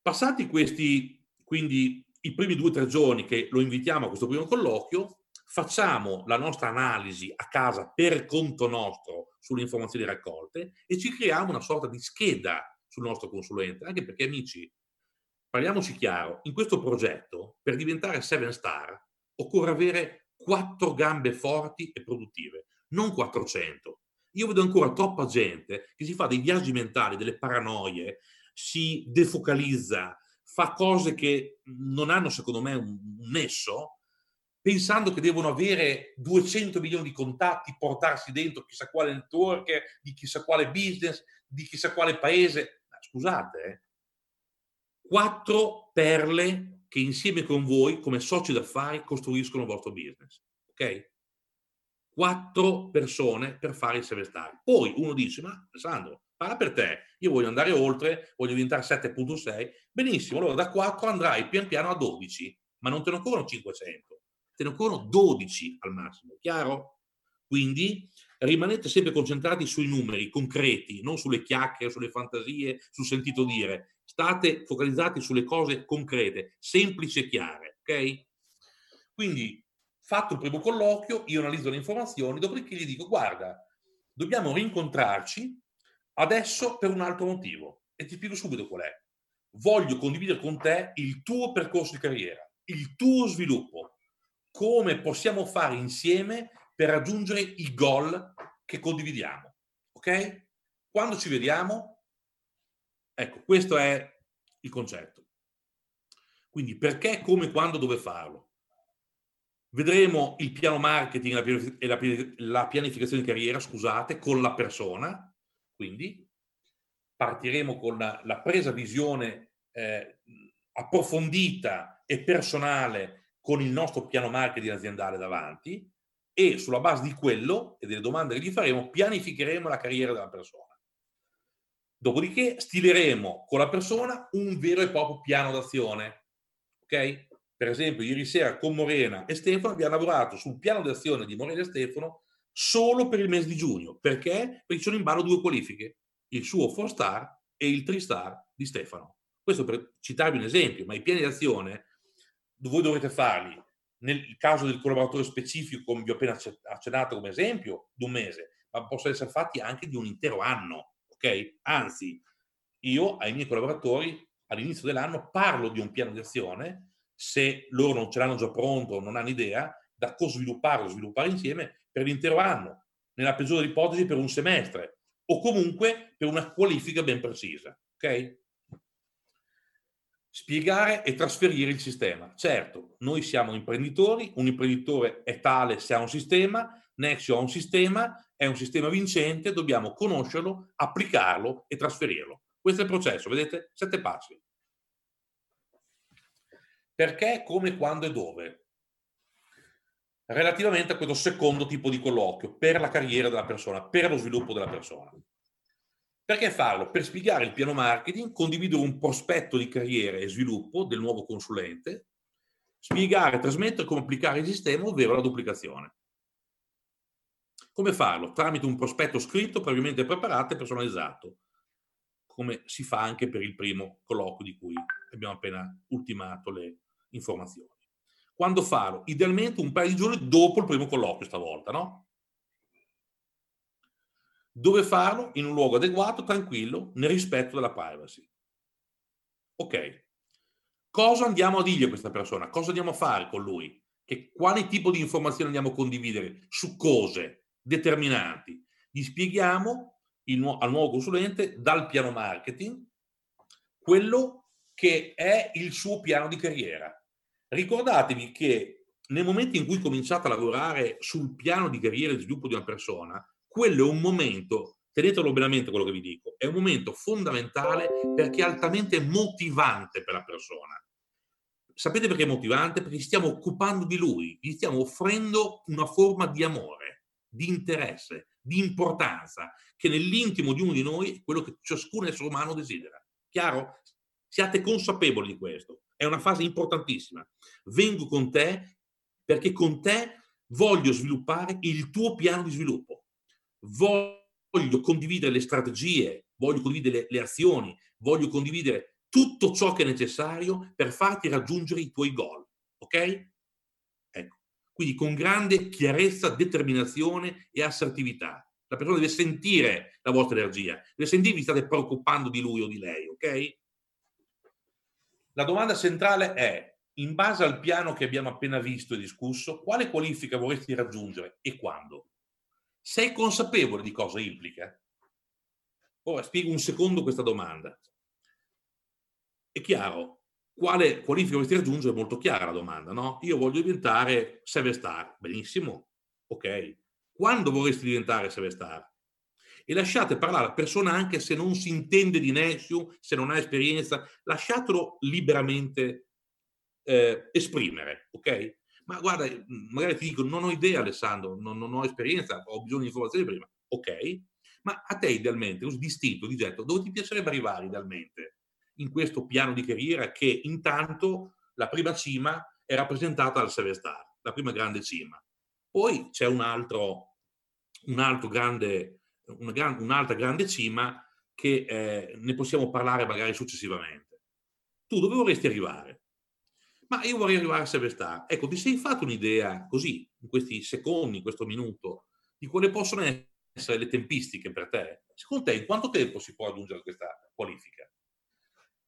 Passati questi, quindi, i primi due o tre giorni che lo invitiamo a questo primo colloquio, facciamo la nostra analisi a casa per conto nostro sulle informazioni raccolte e ci creiamo una sorta di scheda sul nostro consulente, anche perché amici, parliamoci chiaro, in questo progetto per diventare 7 star occorre avere quattro gambe forti e produttive, non 400. Io vedo ancora troppa gente che si fa dei viaggi mentali, delle paranoie, si defocalizza, fa cose che non hanno secondo me un, nesso pensando che devono avere 200 milioni di contatti, portarsi dentro chissà quale network, di chissà quale business, di chissà quale paese. Scusate, eh? quattro perle che insieme con voi, come soci d'affari, costruiscono il vostro business. Ok? Quattro persone per fare il semestare. Poi uno dice, ma Alessandro, parla per te, io voglio andare oltre, voglio diventare 7.6, benissimo, allora da 4 andrai pian piano a 12, ma non te ne occorrono 500 te ne occorrono 12 al massimo, chiaro? Quindi rimanete sempre concentrati sui numeri concreti, non sulle chiacchiere, sulle fantasie, sul sentito dire. State focalizzati sulle cose concrete, semplici e chiare, ok? Quindi, fatto il primo colloquio, io analizzo le informazioni, dopodiché gli dico, guarda, dobbiamo rincontrarci adesso per un altro motivo. E ti spiego subito qual è. Voglio condividere con te il tuo percorso di carriera, il tuo sviluppo, come possiamo fare insieme per raggiungere i goal che condividiamo. Ok? Quando ci vediamo, ecco, questo è il concetto. Quindi perché, come, quando, dove farlo? Vedremo il piano marketing e la, pianificazione di carriera, scusate, con la persona. Quindi partiremo con la, la presa visione eh, approfondita e personale con il nostro piano marketing aziendale davanti e sulla base di quello e delle domande che gli faremo pianificheremo la carriera della persona. Dopodiché stileremo con la persona un vero e proprio piano d'azione. Ok? Per esempio, ieri sera con Morena e Stefano abbiamo lavorato sul piano d'azione di Morena e Stefano solo per il mese di giugno. Perché? Perché sono in ballo due qualifiche, il suo 4 star e il 3 star di Stefano. Questo per citarvi un esempio, ma i piani d'azione voi dovete farli nel caso del collaboratore specifico, come vi ho appena accennato come esempio, di un mese, ma possono essere fatti anche di un intero anno, ok? Anzi, io ai miei collaboratori all'inizio dell'anno parlo di un piano di azione, se loro non ce l'hanno già pronto, non hanno idea, da co-svilupparlo, sviluppare insieme per l'intero anno, nella peggiore ipotesi per un semestre, o comunque per una qualifica ben precisa, ok? spiegare e trasferire il sistema. Certo, noi siamo imprenditori, un imprenditore è tale se ha un sistema, Nexio ha un sistema, è un sistema vincente, dobbiamo conoscerlo, applicarlo e trasferirlo. Questo è il processo, vedete? Sette passi. Perché, come, quando e dove? Relativamente a questo secondo tipo di colloquio, per la carriera della persona, per lo sviluppo della persona. Perché farlo? Per spiegare il piano marketing, condividere un prospetto di carriera e sviluppo del nuovo consulente, spiegare e trasmettere come applicare il sistema, ovvero la duplicazione. Come farlo? Tramite un prospetto scritto, previamente preparato e personalizzato, come si fa anche per il primo colloquio di cui abbiamo appena ultimato le informazioni. Quando farlo? Idealmente un paio di giorni dopo il primo colloquio stavolta, no? Dove farlo? In un luogo adeguato, tranquillo, nel rispetto della privacy. Ok. Cosa andiamo a dirgli a questa persona? Cosa andiamo a fare con lui? Che, quale tipo di informazioni andiamo a condividere? Su cose determinanti? Gli spieghiamo nu- al nuovo consulente dal piano marketing quello che è il suo piano di carriera. Ricordatevi che nel momento in cui cominciate a lavorare sul piano di carriera e sviluppo di una persona, quello è un momento, tenetelo benamente quello che vi dico, è un momento fondamentale perché è altamente motivante per la persona. Sapete perché è motivante? Perché stiamo occupando di lui, gli stiamo offrendo una forma di amore, di interesse, di importanza, che nell'intimo di uno di noi è quello che ciascun essere umano desidera. Chiaro? Siate consapevoli di questo. È una fase importantissima. Vengo con te perché con te voglio sviluppare il tuo piano di sviluppo voglio condividere le strategie, voglio condividere le, le azioni, voglio condividere tutto ciò che è necessario per farti raggiungere i tuoi goal. Ok? Ecco. Quindi con grande chiarezza, determinazione e assertività. La persona deve sentire la vostra energia, deve sentirvi state preoccupando di lui o di lei, ok? La domanda centrale è, in base al piano che abbiamo appena visto e discusso, quale qualifica vorresti raggiungere e quando? Sei consapevole di cosa implica? Ora spiego un secondo questa domanda. È chiaro, quale qualifica vorresti raggiungere? È molto chiara la domanda, no? Io voglio diventare 7 star. Benissimo, ok. Quando vorresti diventare 7 star? E lasciate parlare la persona anche se non si intende di Nessu, se non ha esperienza, lasciatelo liberamente eh, esprimere, ok? Ma guarda, mhmm, magari ti dico, non ho idea Alessandro, non, non ho esperienza, ho bisogno di informazioni prima. Ok, ma a te idealmente, così distinto, di getto, dove ti piacerebbe arrivare idealmente in questo piano di carriera che intanto la prima cima è rappresentata dal Seven Star, la prima grande cima. Poi c'è un altro, un altro grande, una gran, un'altra grande cima che eh, ne possiamo parlare magari successivamente. Tu dove vorresti arrivare? ma io vorrei arrivare a Sevestar. Ecco, ti sei fatto un'idea così, in questi secondi, in questo minuto, di quali possono essere le tempistiche per te? Secondo te in quanto tempo si può raggiungere questa qualifica?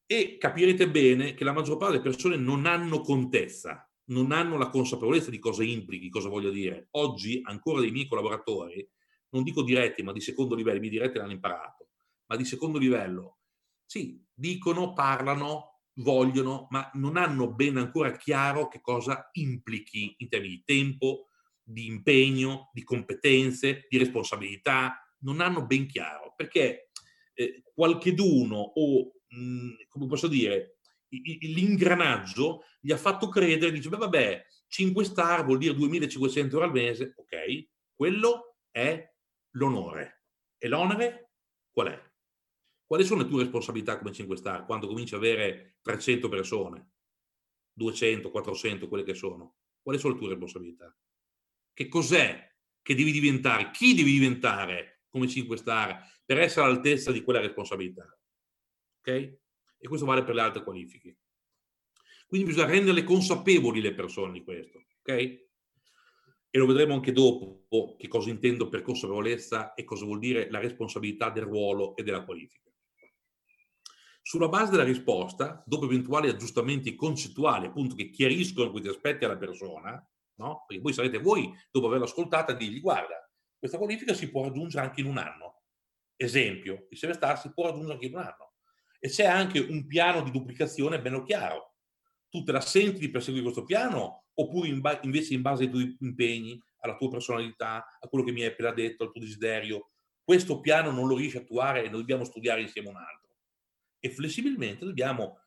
E capirete bene che la maggior parte delle persone non hanno contezza, non hanno la consapevolezza di cosa implichi, cosa voglio dire. Oggi ancora dei miei collaboratori, non dico diretti, ma di secondo livello, i diretti l'hanno imparato, ma di secondo livello, sì, dicono, parlano, vogliono, ma non hanno ben ancora chiaro che cosa implichi in termini di tempo, di impegno, di competenze, di responsabilità, non hanno ben chiaro, perché eh, qualcheduno o, mh, mm, come posso dire, l'ingranaggio gli ha fatto credere, dice, beh vabbè, 5 star vuol dire 2500 euro al mese, ok, quello è l'onore. E l'onere qual è? Quali sono le tue responsabilità come 5 star quando cominci ad avere 300 persone, 200, 400, quelle che sono? Quali sono le tue responsabilità? Che cos'è che devi diventare? Chi devi diventare come 5 star per essere all'altezza di quella responsabilità? Ok? E questo vale per le altre qualifiche. Quindi bisogna renderle consapevoli le persone di questo, ok? E lo vedremo anche dopo che cosa intendo per consapevolezza e cosa vuol dire la responsabilità del ruolo e della qualifica. Sulla base della risposta, dopo eventuali aggiustamenti concettuali, appunto, che chiariscono questi aspetti alla persona, no? Perché voi sarete voi, dopo averla ascoltata, a dirgli, guarda, questa qualifica si può raggiungere anche in un anno. Esempio, il Semestar si può raggiungere anche in un anno. E c'è anche un piano di duplicazione bello chiaro. Tu te la senti di perseguire questo piano oppure in ba- invece in base ai tuoi impegni, alla tua personalità, a quello che mi hai appena detto, al tuo desiderio, questo piano non lo riesci a attuare e noi dobbiamo studiare insieme un altro e flessibilmente dobbiamo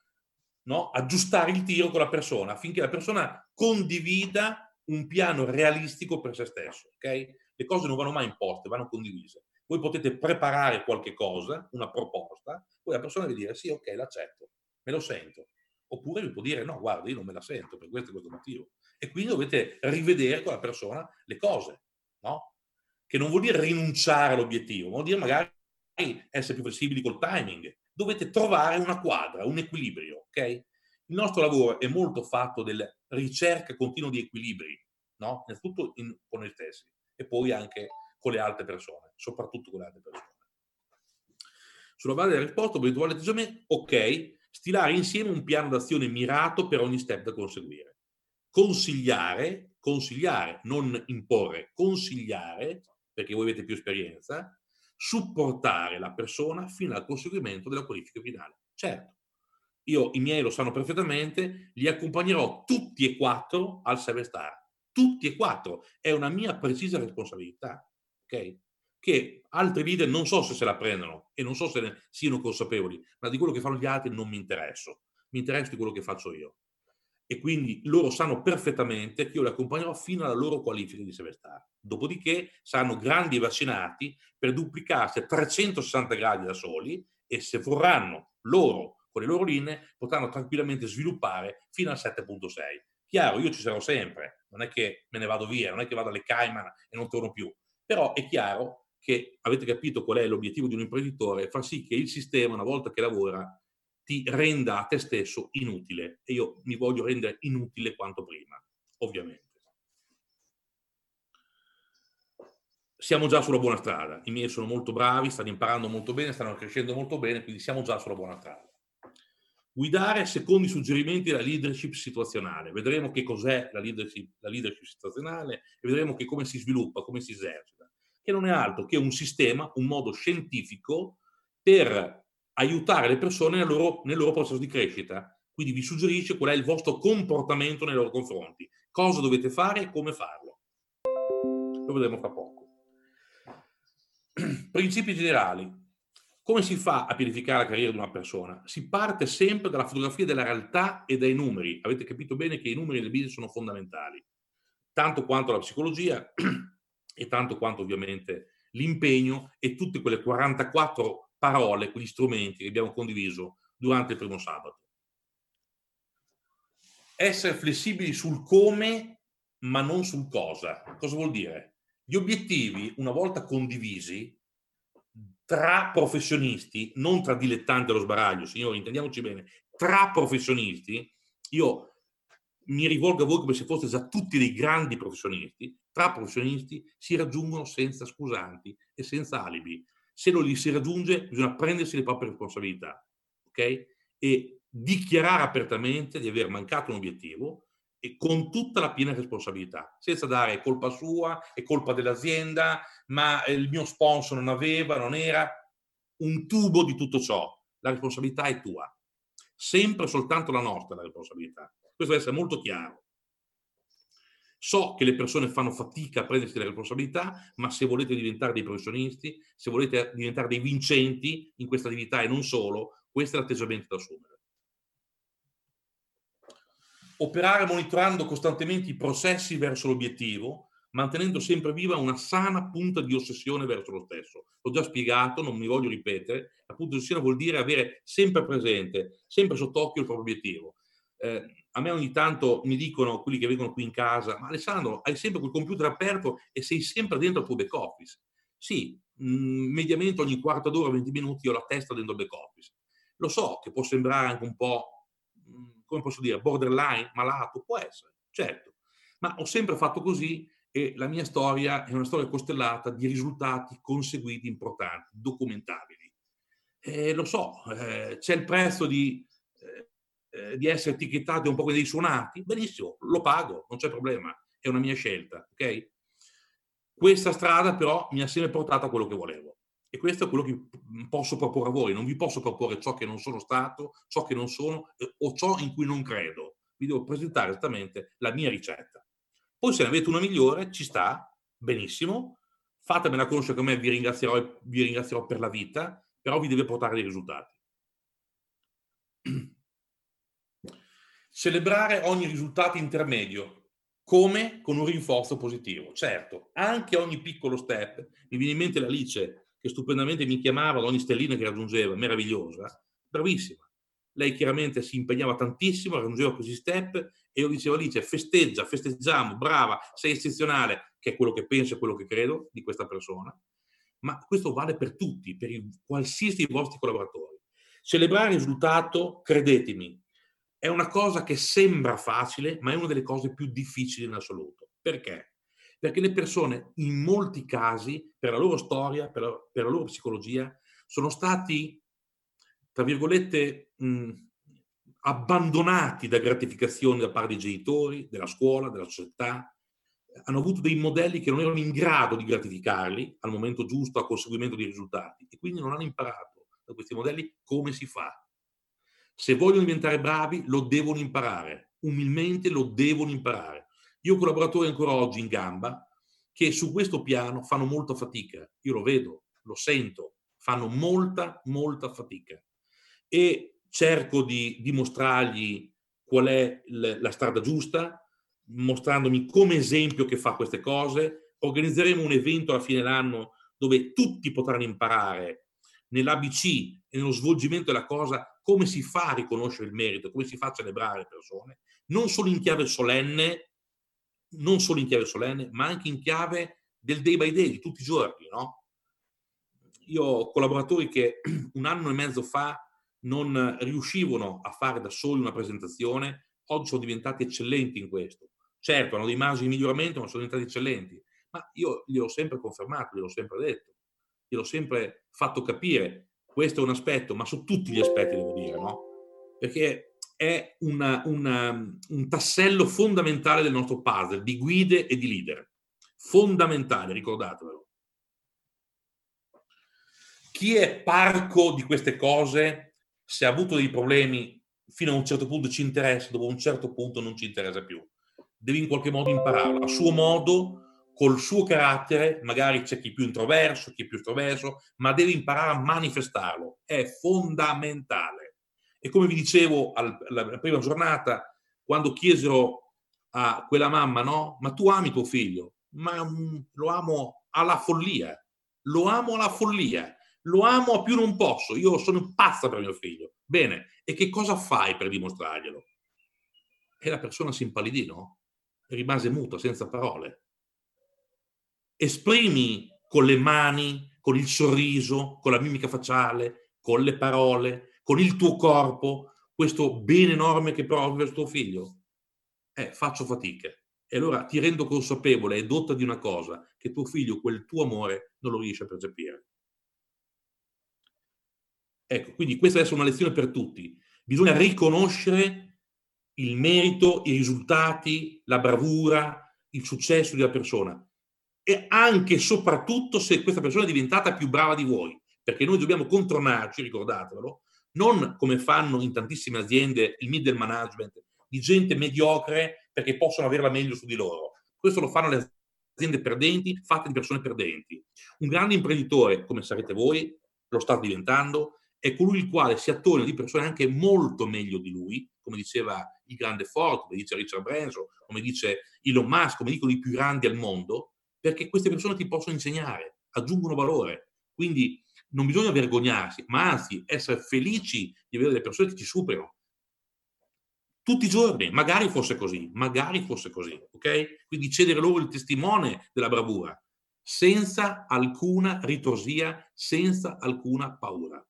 no, aggiustare il tiro con la persona affinché la persona condivida un piano realistico per se stesso. Okay? Le cose non vanno mai imposte, vanno condivise. Voi potete preparare qualche cosa, una proposta, poi la persona deve dire sì, ok, l'accetto, me lo sento. Oppure vi può dire no, guarda, io non me la sento per questo e questo motivo. E quindi dovete rivedere con la persona le cose, no? Che non vuol dire rinunciare all'obiettivo, vuol dire magari essere più flessibili col timing, dovete trovare una quadra, un equilibrio, ok? Il nostro lavoro è molto fatto della ricerca continua di equilibri, no? Innanzitutto in, con noi stessi e poi anche con le altre persone, soprattutto con le altre persone. Sulla base della risposta, atteggiamento, ok, stilare insieme un piano d'azione mirato per ogni step da conseguire. Consigliare, consigliare, non imporre, consigliare, perché voi avete più esperienza, supportare la persona fino al conseguimento della qualifica finale. Certo, io i miei lo sanno perfettamente, li accompagnerò tutti e quattro al 7 star, tutti e quattro, è una mia precisa responsabilità, ok? Che altri leader non so se se la prendono e non so se ne siano consapevoli, ma di quello che fanno gli altri non mi interesso, mi interessa di quello che faccio io e quindi loro sanno perfettamente che io li accompagnerò fino alla loro qualifica di Sevestar. Dopodiché saranno grandi vaccinati per duplicarsi a 360 gradi da soli e se vorranno loro con le loro linee potranno tranquillamente sviluppare fino al 7.6. Chiaro, io ci sarò sempre, non è che me ne vado via, non è che vado alle Cayman e non torno più, però è chiaro che avete capito qual è l'obiettivo di un imprenditore, far sì che il sistema, una volta che lavora, ti renda a te stesso inutile e io mi voglio rendere inutile quanto prima, ovviamente. Siamo già sulla buona strada, i miei sono molto bravi, stanno imparando molto bene, stanno crescendo molto bene, quindi siamo già sulla buona strada. Guidare secondo i suggerimenti della leadership situazionale. Vedremo che cos'è la leadership, la leadership situazionale e vedremo che come si sviluppa, come si esercita, che non è altro che un sistema, un modo scientifico per aiutare le persone nel loro, nel loro processo di crescita. Quindi vi suggerisce qual è il vostro comportamento nei loro confronti, cosa dovete fare e come farlo. Lo vedremo fra poco. Principi generali. Come si fa a pianificare la carriera di una persona? Si parte sempre dalla fotografia della realtà e dai numeri. Avete capito bene che i numeri del business sono fondamentali, tanto quanto la psicologia e tanto quanto ovviamente l'impegno e tutte quelle 44 parole, quegli strumenti che abbiamo condiviso durante il primo sabato. Essere flessibili sul come, ma non sul cosa. Cosa vuol dire? Gli obiettivi, una volta condivisi, tra professionisti, non tra dilettanti allo sbaraglio, signori, intendiamoci bene, tra professionisti, io mi rivolgo a voi come se foste già tutti dei grandi professionisti, tra professionisti si raggiungono senza scusanti e senza alibi se non li si raggiunge bisogna prendersi le proprie responsabilità, ok? E dichiarare apertamente di aver mancato un obiettivo e con tutta la piena responsabilità, senza dare colpa sua, è colpa dell'azienda, ma il mio sponsor non aveva, non era un tubo di tutto ciò. La responsabilità è tua. sempre soltanto la nostra la responsabilità. Questo deve essere molto chiaro. So che le persone fanno fatica a prendersi le responsabilità, ma se volete diventare dei professionisti, se volete diventare dei vincenti in questa attività e non solo, questo è l'atteggiamento da assumere. Operare monitorando costantemente i processi verso l'obiettivo, mantenendo sempre viva una sana punta di ossessione verso lo stesso. L'ho già spiegato, non mi voglio ripetere, la punta di ossessione vuol dire avere sempre presente, sempre sott'occhio il proprio obiettivo. Eh, a me ogni tanto mi dicono quelli che vengono qui in casa, ma Alessandro, hai sempre quel computer aperto e sei sempre dentro il tuo back office. Sì, mh, mm, mediamente ogni quarto d'ora, 20 minuti ho la testa dentro il back office. Lo so che può sembrare anche un po', mh, mm, come posso dire, borderline, malato, può essere, certo, ma ho sempre fatto così e la mia storia è una storia costellata di risultati conseguiti importanti, documentabili. E lo so, eh, c'è il prezzo di eh, di essere etichettati un po' come dei suonati, benissimo, lo pago, non c'è problema, è una mia scelta, ok? Questa strada però mi ha sempre portato a quello che volevo e questo è quello che posso proporre a voi, non vi posso proporre ciò che non sono stato, ciò che non sono eh, o ciò in cui non credo, vi devo presentare esattamente la mia ricetta. Poi se ne avete una migliore, ci sta, benissimo, fatemela conoscere con me, vi ringrazierò, vi ringrazierò per la vita, però vi deve portare dei risultati. Celebrare ogni risultato intermedio, come con un rinforzo positivo. Certo, anche ogni piccolo step, mi viene in mente l'Alice che stupendamente mi chiamava ad ogni stellina che raggiungeva, meravigliosa, bravissima. Lei chiaramente si impegnava tantissimo, raggiungeva questi step e io dicevo Alice, festeggia, festeggiamo, brava, sei eccezionale, che è quello che penso e quello che credo di questa persona. Ma questo vale per tutti, per qualsiasi dei vostri collaboratori. Celebrare il risultato, credetemi, è una cosa che sembra facile, ma è una delle cose più difficili in assoluto. Perché? Perché le persone, in molti casi, per la loro storia, per la, per la loro psicologia, sono stati, tra virgolette, mh, abbandonati da gratificazioni da parte dei genitori, della scuola, della società, hanno avuto dei modelli che non erano in grado di gratificarli al momento giusto a conseguimento di risultati e quindi non hanno imparato da questi modelli come si fa. Se vogliono diventare bravi, lo devono imparare. Umilmente lo devono imparare. Io ho collaboratori ancora oggi in gamba che su questo piano fanno molta fatica. Io lo vedo, lo sento, fanno molta, molta fatica. E cerco di dimostrargli qual è la strada giusta, mostrandomi come esempio che fa queste cose. Organizzeremo un evento alla fine dell'anno dove tutti potranno imparare nell'ABC e nello svolgimento della cosa come si fa a riconoscere il merito, come si fa a celebrare le persone, non solo in chiave solenne, non solo in chiave solenne, ma anche in chiave del day by day, di tutti i giorni, no? Io ho collaboratori che un anno e mezzo fa non riuscivano a fare da soli una presentazione, oggi sono diventati eccellenti in questo. Certo, hanno dei margini di miglioramento, ma sono diventati eccellenti. Ma io gliel'ho sempre confermato, gliel'ho sempre detto, gliel'ho sempre fatto capire questo è un aspetto, ma su tutti gli aspetti devo dire, no? Perché è una, una, un tassello fondamentale del nostro puzzle di guide e di leader. Fondamentale, ricordatevelo. Chi è parco di queste cose, se ha avuto dei problemi, fino a un certo punto ci interessa, dopo un certo punto non ci interessa più. Deve in qualche modo impararlo, a suo modo, col suo carattere, magari c'è chi è più introverso, chi è più estroverso, ma deve imparare a manifestarlo, è fondamentale. E come vi dicevo alla prima giornata, quando chiesero a quella mamma, no? Ma tu ami tuo figlio? Ma um, lo amo alla follia, lo amo alla follia, lo amo a più non posso, io sono pazza per mio figlio. Bene, e che cosa fai per dimostrarglielo? E la persona si impallidì, no? Rimase muta, senza parole esprimi con le mani, con il sorriso, con la mimica facciale, con le parole, con il tuo corpo, questo bene enorme che provi verso tuo figlio? Eh, faccio fatica. E allora ti rendo consapevole e dotta di una cosa, che tuo figlio quel tuo amore non lo riesce a percepire. Ecco, quindi questa essere una lezione per tutti. Bisogna riconoscere il merito, i risultati, la bravura, il successo di una persona e anche e soprattutto se questa persona è diventata più brava di voi, perché noi dobbiamo controllarci, ricordatevelo, non come fanno in tantissime aziende il middle management, di gente mediocre perché possono averla meglio su di loro. Questo lo fanno le aziende perdenti, fatte di persone perdenti. Un grande imprenditore, come sarete voi, lo sta diventando, è colui il quale si attorna di persone anche molto meglio di lui, come diceva il grande Ford, come dice Richard Branson, come dice Elon Musk, come dicono i più grandi al mondo, perché queste persone ti possono insegnare, aggiungono valore. Quindi non bisogna vergognarsi, ma anzi essere felici di avere delle persone che ci superano. Tutti i giorni, magari fosse così, magari fosse così, ok? Quindi cedere loro il testimone della bravura, senza alcuna ritrosia, senza alcuna paura.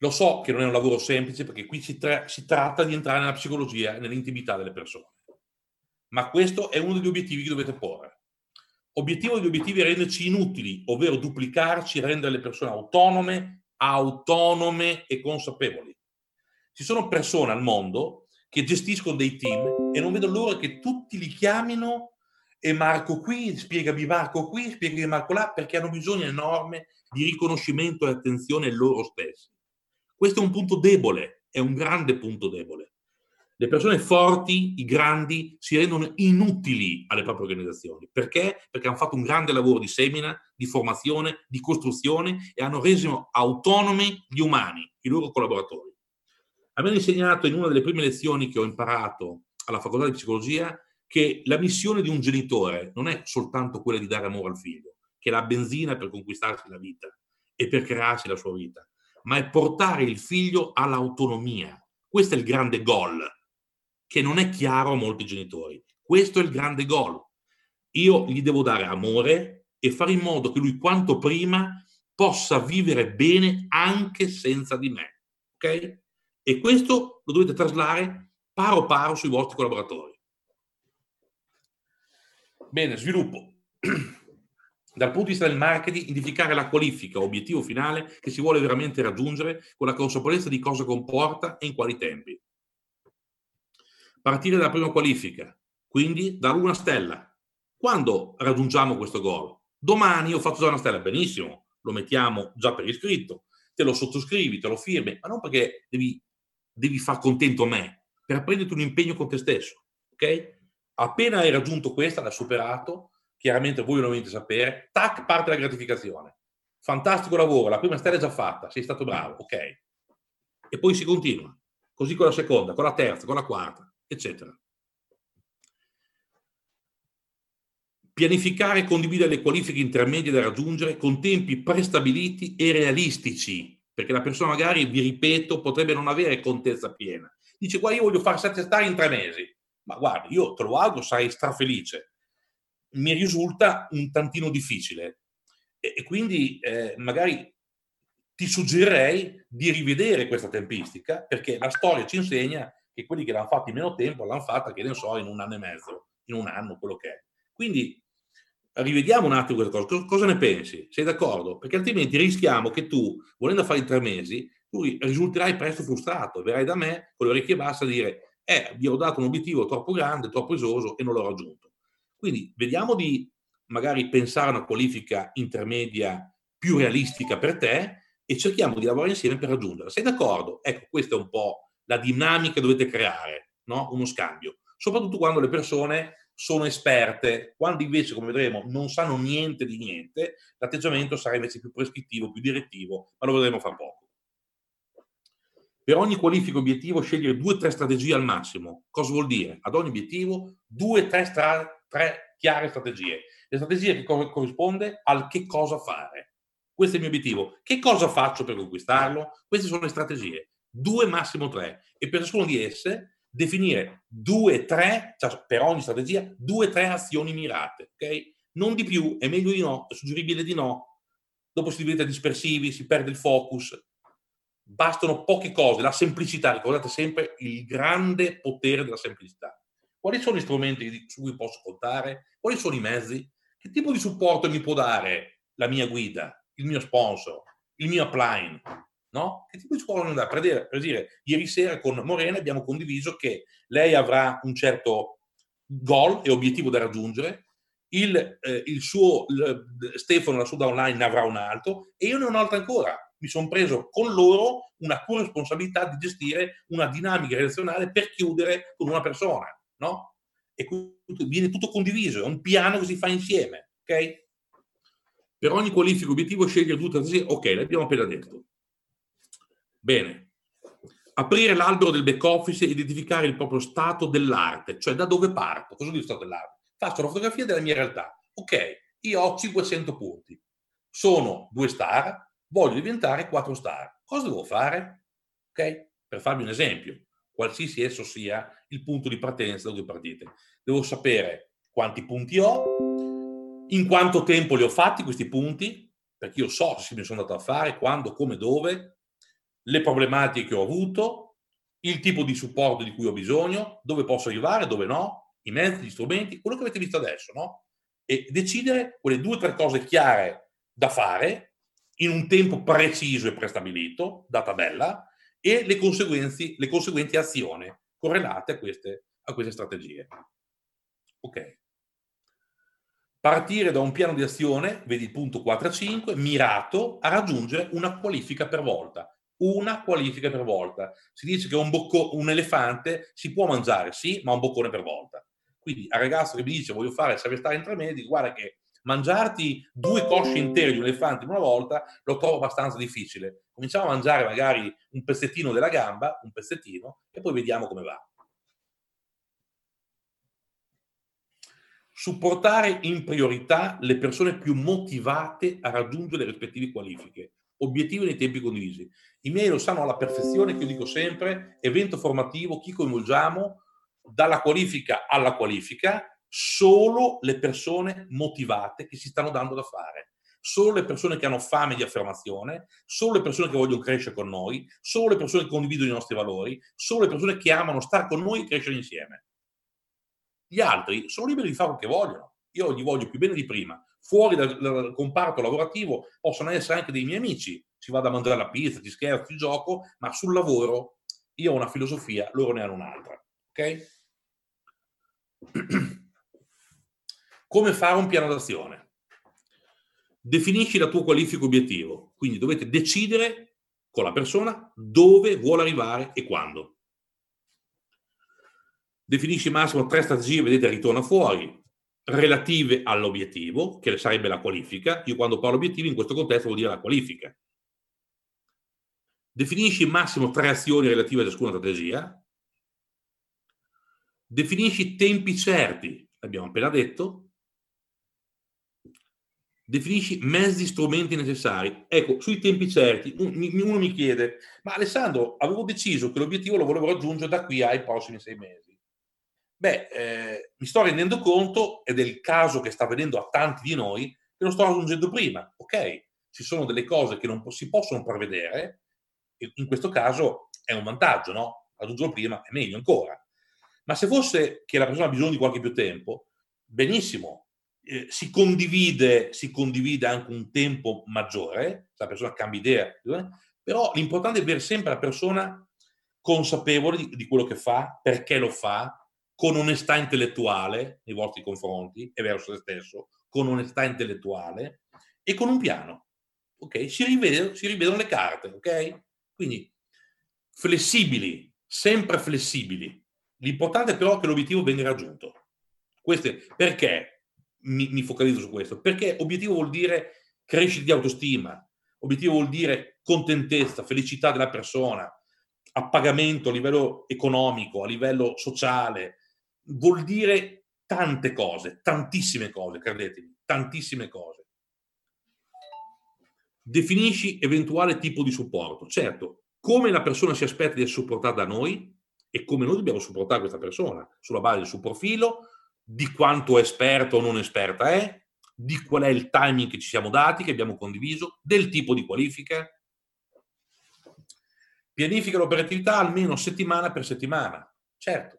Lo so che non è un lavoro semplice perché qui si, tra- si tratta di entrare nella psicologia e nell'intimità delle persone. Ma questo è uno degli obiettivi che dovete porre. Obiettivo degli obiettivi è renderci inutili, ovvero duplicarci, rendere le persone autonome, autonome e consapevoli. Ci sono persone al mondo che gestiscono dei team e non vedo l'ora che tutti li chiamino e Marco qui, spiegami Marco qui, spiegami Marco là, perché hanno bisogno enorme di riconoscimento e attenzione loro stessi. Questo è un punto debole, è un grande punto debole. Le persone forti, i grandi, si rendono inutili alle proprie organizzazioni. Perché? Perché hanno fatto un grande lavoro di semina, di formazione, di costruzione e hanno reso autonomi gli umani, i loro collaboratori. A me hanno insegnato in una delle prime lezioni che ho imparato alla facoltà di psicologia che la missione di un genitore non è soltanto quella di dare amore al figlio, che è la benzina per conquistarsi la vita e per crearsi la sua vita, ma è portare il figlio all'autonomia. Questo è il grande gol, che non è chiaro a molti genitori. Questo è il grande gol. Io gli devo dare amore e fare in modo che lui quanto prima possa vivere bene anche senza di me. Ok? E questo lo dovete traslare paro paro sui vostri collaboratori. Bene, sviluppo. dal punto di vista del marketing, identificare la qualifica, obiettivo finale che si vuole veramente raggiungere con la consapevolezza di cosa comporta e in quali tempi. Partire dalla prima qualifica, quindi dare una stella. Quando raggiungiamo questo goal? Domani ho fatto già una stella, benissimo, lo mettiamo già per iscritto, te lo sottoscrivi, te lo firmi, ma non perché devi, devi far contento me, per prenderti un impegno con te stesso, ok? Appena hai raggiunto questa, l'hai superato, chiaramente voi lo dovete sapere, tac, parte la gratificazione. Fantastico lavoro, la prima stella è già fatta, sei stato bravo, ok. E poi si continua, così con la seconda, con la terza, con la quarta, eccetera. Pianificare e condividere le qualifiche intermedie da raggiungere con tempi prestabiliti e realistici, perché la persona magari, vi ripeto, potrebbe non avere contezza piena. Dice, guarda, io voglio fare sette star in tre mesi. Ma guarda, io te lo auguro, sarei strafelice mi risulta un tantino difficile e, e quindi eh, magari ti suggerirei di rivedere questa tempistica perché la storia ci insegna che quelli che l'hanno fatto in meno tempo l'hanno fatta, che ne so, in un anno e mezzo, in un anno, quello che è. Quindi rivediamo un attimo questa cosa. Cosa ne pensi? Sei d'accordo? Perché altrimenti rischiamo che tu, volendo fare in tre mesi, tu risulterai presto frustrato, verrai da me con le orecchie basse a dire eh, vi ho dato un obiettivo troppo grande, troppo esoso e non l'ho raggiunto. Quindi vediamo di magari pensare a una qualifica intermedia più realistica per te e cerchiamo di lavorare insieme per raggiungerla. Sei d'accordo? Ecco, questa è un po' la dinamica dovete creare, no? uno scambio. Soprattutto quando le persone sono esperte, quando invece, come vedremo, non sanno niente di niente, l'atteggiamento sarà invece più prescrittivo, più direttivo, ma lo vedremo fra poco. Per ogni qualifica obiettivo scegliere due o tre strategie al massimo. Cosa vuol dire? Ad ogni obiettivo due o tre strade tre chiare strategie. Le strategie che co- corrisponde al che cosa fare. Questo è il mio obiettivo. Che cosa faccio per conquistarlo? Queste sono le strategie. Due, massimo tre. E per ciascuna di esse definire due, tre, cioè per ogni strategia, due, tre azioni mirate. Ok? Non di più, è meglio di no, è suggeribile di no. Dopo si diventa dispersivi, si perde il focus. Bastano poche cose, la semplicità, ricordate sempre il grande potere della semplicità. Quali sono gli strumenti su cui posso contare? Quali sono i mezzi? Che tipo di supporto mi può dare la mia guida, il mio sponsor, il mio upline? No? Che tipo di supporto mi dà? Per dire, per dire, ieri sera con Morena abbiamo condiviso che lei avrà un certo goal e obiettivo da raggiungere, il, eh, il suo il, Stefano, la sua online, ne avrà un altro e io ne ho un altro ancora. mi sono preso con loro una corresponsabilità di gestire una dinamica relazionale per chiudere con una persona, no? E quindi viene tutto condiviso, è un piano che si fa insieme, ok? Per ogni qualifica obiettivo scegliere due strategie, ok, l'abbiamo appena detto. Bene. Aprire l'albero del back office e identificare il proprio stato dell'arte, cioè da dove parto. Cosa dire stato dell'arte? Faccio la fotografia della mia realtà. Ok, io ho 500 punti. Sono due star, voglio diventare quattro star. Cosa devo fare? Ok? Per farvi un esempio, qualsiasi esso sia il punto di partenza da cui partite. Devo sapere quanti punti ho, in quanto tempo li ho fatti questi punti, perché io so se mi sono andato a fare, quando, come, dove, le problematiche che ho avuto, il tipo di supporto di cui ho bisogno, dove posso arrivare, dove no, i mezzi, gli strumenti, quello che avete visto adesso, no? E decidere quelle due o tre cose chiare da fare in un tempo preciso e prestabilito, da tabella, e le le conseguenti azioni correlate a queste, a queste strategie. Ok. Partire da un piano di azione, vedi il punto 4 a 5, mirato a raggiungere una qualifica per volta. Una qualifica per volta. Si dice che un, bocco, un elefante si può mangiare, sì, ma un boccone per volta. Quindi al ragazzo che mi dice voglio fare il saper stare intermedi, guarda che mangiarti due cosce intere di un elefante in una volta lo trovo abbastanza difficile. Cominciamo a mangiare magari un pezzettino della gamba, un pezzettino, e poi vediamo come va. Supportare in priorità le persone più motivate a raggiungere le rispettive qualifiche, obiettivi nei tempi condivisi. I miei lo sanno alla perfezione che io dico sempre, evento formativo, chi coinvolgiamo, dalla qualifica alla qualifica, solo le persone motivate che si stanno dando da fare, solo le persone che hanno fame di affermazione, solo le persone che vogliono crescere con noi, solo le persone che condividono i nostri valori, solo le persone che amano stare con noi e crescere insieme. Gli altri sono liberi di fare quello che vogliono. Io gli voglio più bene di prima. Fuori dal, dal comparto lavorativo possono essere anche dei miei amici. Si va a mangiare la pizza, ci scherzo, ci gioco, ma sul lavoro io ho una filosofia, loro ne hanno un'altra. Ok? Come fare un piano d'azione? Definisci la tua qualifica obiettivo, quindi dovete decidere con la persona dove vuole arrivare e quando. Definisci massimo tre strategie, vedete, ritorna fuori, relative all'obiettivo, che sarebbe la qualifica. Io quando parlo obiettivi in questo contesto vuol dire la qualifica. Definisci massimo tre azioni relative a ciascuna strategia. Definisci tempi certi, l'abbiamo appena detto, definisci mezzi strumenti necessari. Ecco, sui tempi certi, uno mi chiede, ma Alessandro, avevo deciso che l'obiettivo lo volevo raggiungere da qui ai prossimi sei mesi. Beh, eh, mi sto rendendo conto, ed è il caso che sta avvenendo a tanti di noi, che lo sto raggiungendo prima. Ok, ci sono delle cose che non si possono prevedere, e in questo caso è un vantaggio, no? Raggiungerlo prima è meglio ancora. Ma se fosse che la persona ha bisogno di qualche più tempo, benissimo, eh, si, condivide, si condivide anche un tempo maggiore, la persona cambia idea, eh, però l'importante è avere sempre la persona consapevole di, di quello che fa, perché lo fa, con onestà intellettuale nei vostri confronti e verso se stesso, con onestà intellettuale e con un piano. Ok? Si, rivedono, si rivedono le carte, ok? Quindi flessibili, sempre flessibili. L'importante però è che l'obiettivo venga raggiunto. Questo perché? mi, mi focalizzo su questo, perché obiettivo vuol dire crescita di autostima, obiettivo vuol dire contentezza, felicità della persona, appagamento a livello economico, a livello sociale, vuol dire tante cose, tantissime cose, credetemi, tantissime cose. Definisci eventuale tipo di supporto. Certo, come la persona si aspetta di essere supportata da noi e come noi dobbiamo supportare questa persona sulla base del suo profilo, di quanto esperto o non esperta è, di qual è il timing che ci siamo dati, che abbiamo condiviso, del tipo di qualifica. Pianifica l'operatività almeno settimana per settimana. Certo.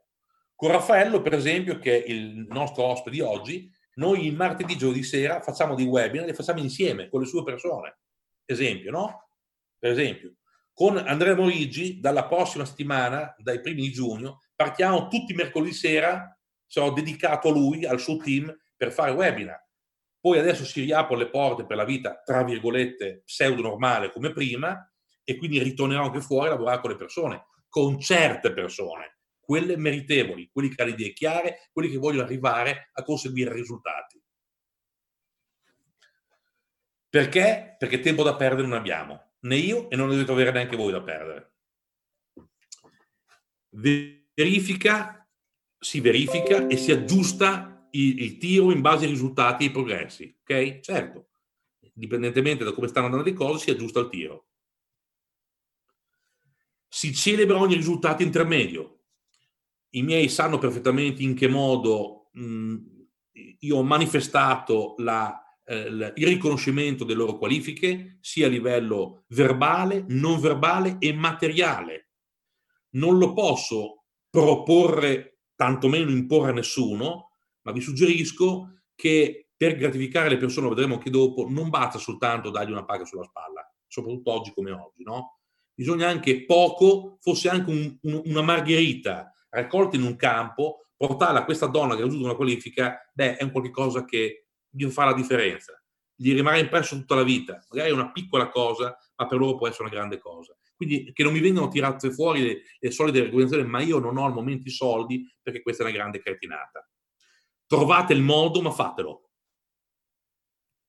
Con Raffaello, per esempio, che è il nostro ospite di oggi, noi il martedì, giovedì sera, facciamo dei webinar, li facciamo insieme con le sue persone. Esempio, no? Per esempio, con Andrea Morigi, dalla prossima settimana, dai primi di giugno, partiamo tutti mercoledì sera sono dedicato a lui, al suo team, per fare webinar. poi adesso si riaprono le porte per la vita, tra virgolette, pseudo normale come prima, e quindi ritornerò anche fuori a lavorare con le persone, con certe persone, quelle meritevoli, quelli che hanno idee chiare, quelli che vogliono arrivare a conseguire risultati. Perché? Perché tempo da perdere non abbiamo, né io e non dovete avere neanche voi da perdere. Verifica, si verifica e si aggiusta il, il tiro in base ai risultati e ai progressi, ok? Certo, indipendentemente da come stanno andando le cose, si aggiusta il tiro. Si celebra ogni risultato intermedio. I miei sanno perfettamente in che modo mh, io ho manifestato la eh, il riconoscimento delle loro qualifiche sia a livello verbale, non verbale e materiale. Non lo posso proporre, tantomeno imporre a nessuno, ma vi suggerisco che per gratificare le persone, lo vedremo anche dopo, non basta soltanto dargli una paga sulla spalla, soprattutto oggi come oggi, no? Bisogna anche poco, fosse anche un, un, una margherita raccolta in un campo, portarla a questa donna che ha raggiunto una qualifica, beh, è un qualche cosa che gli fa la differenza. Gli rimarrà impresso tutta la vita. Magari è una piccola cosa, ma per loro può essere una grande cosa. Quindi che non mi vengano tirate fuori le, le solide organizzazioni, ma io non ho al momento i soldi perché questa è una grande cretinata. Trovate il modo, ma fatelo.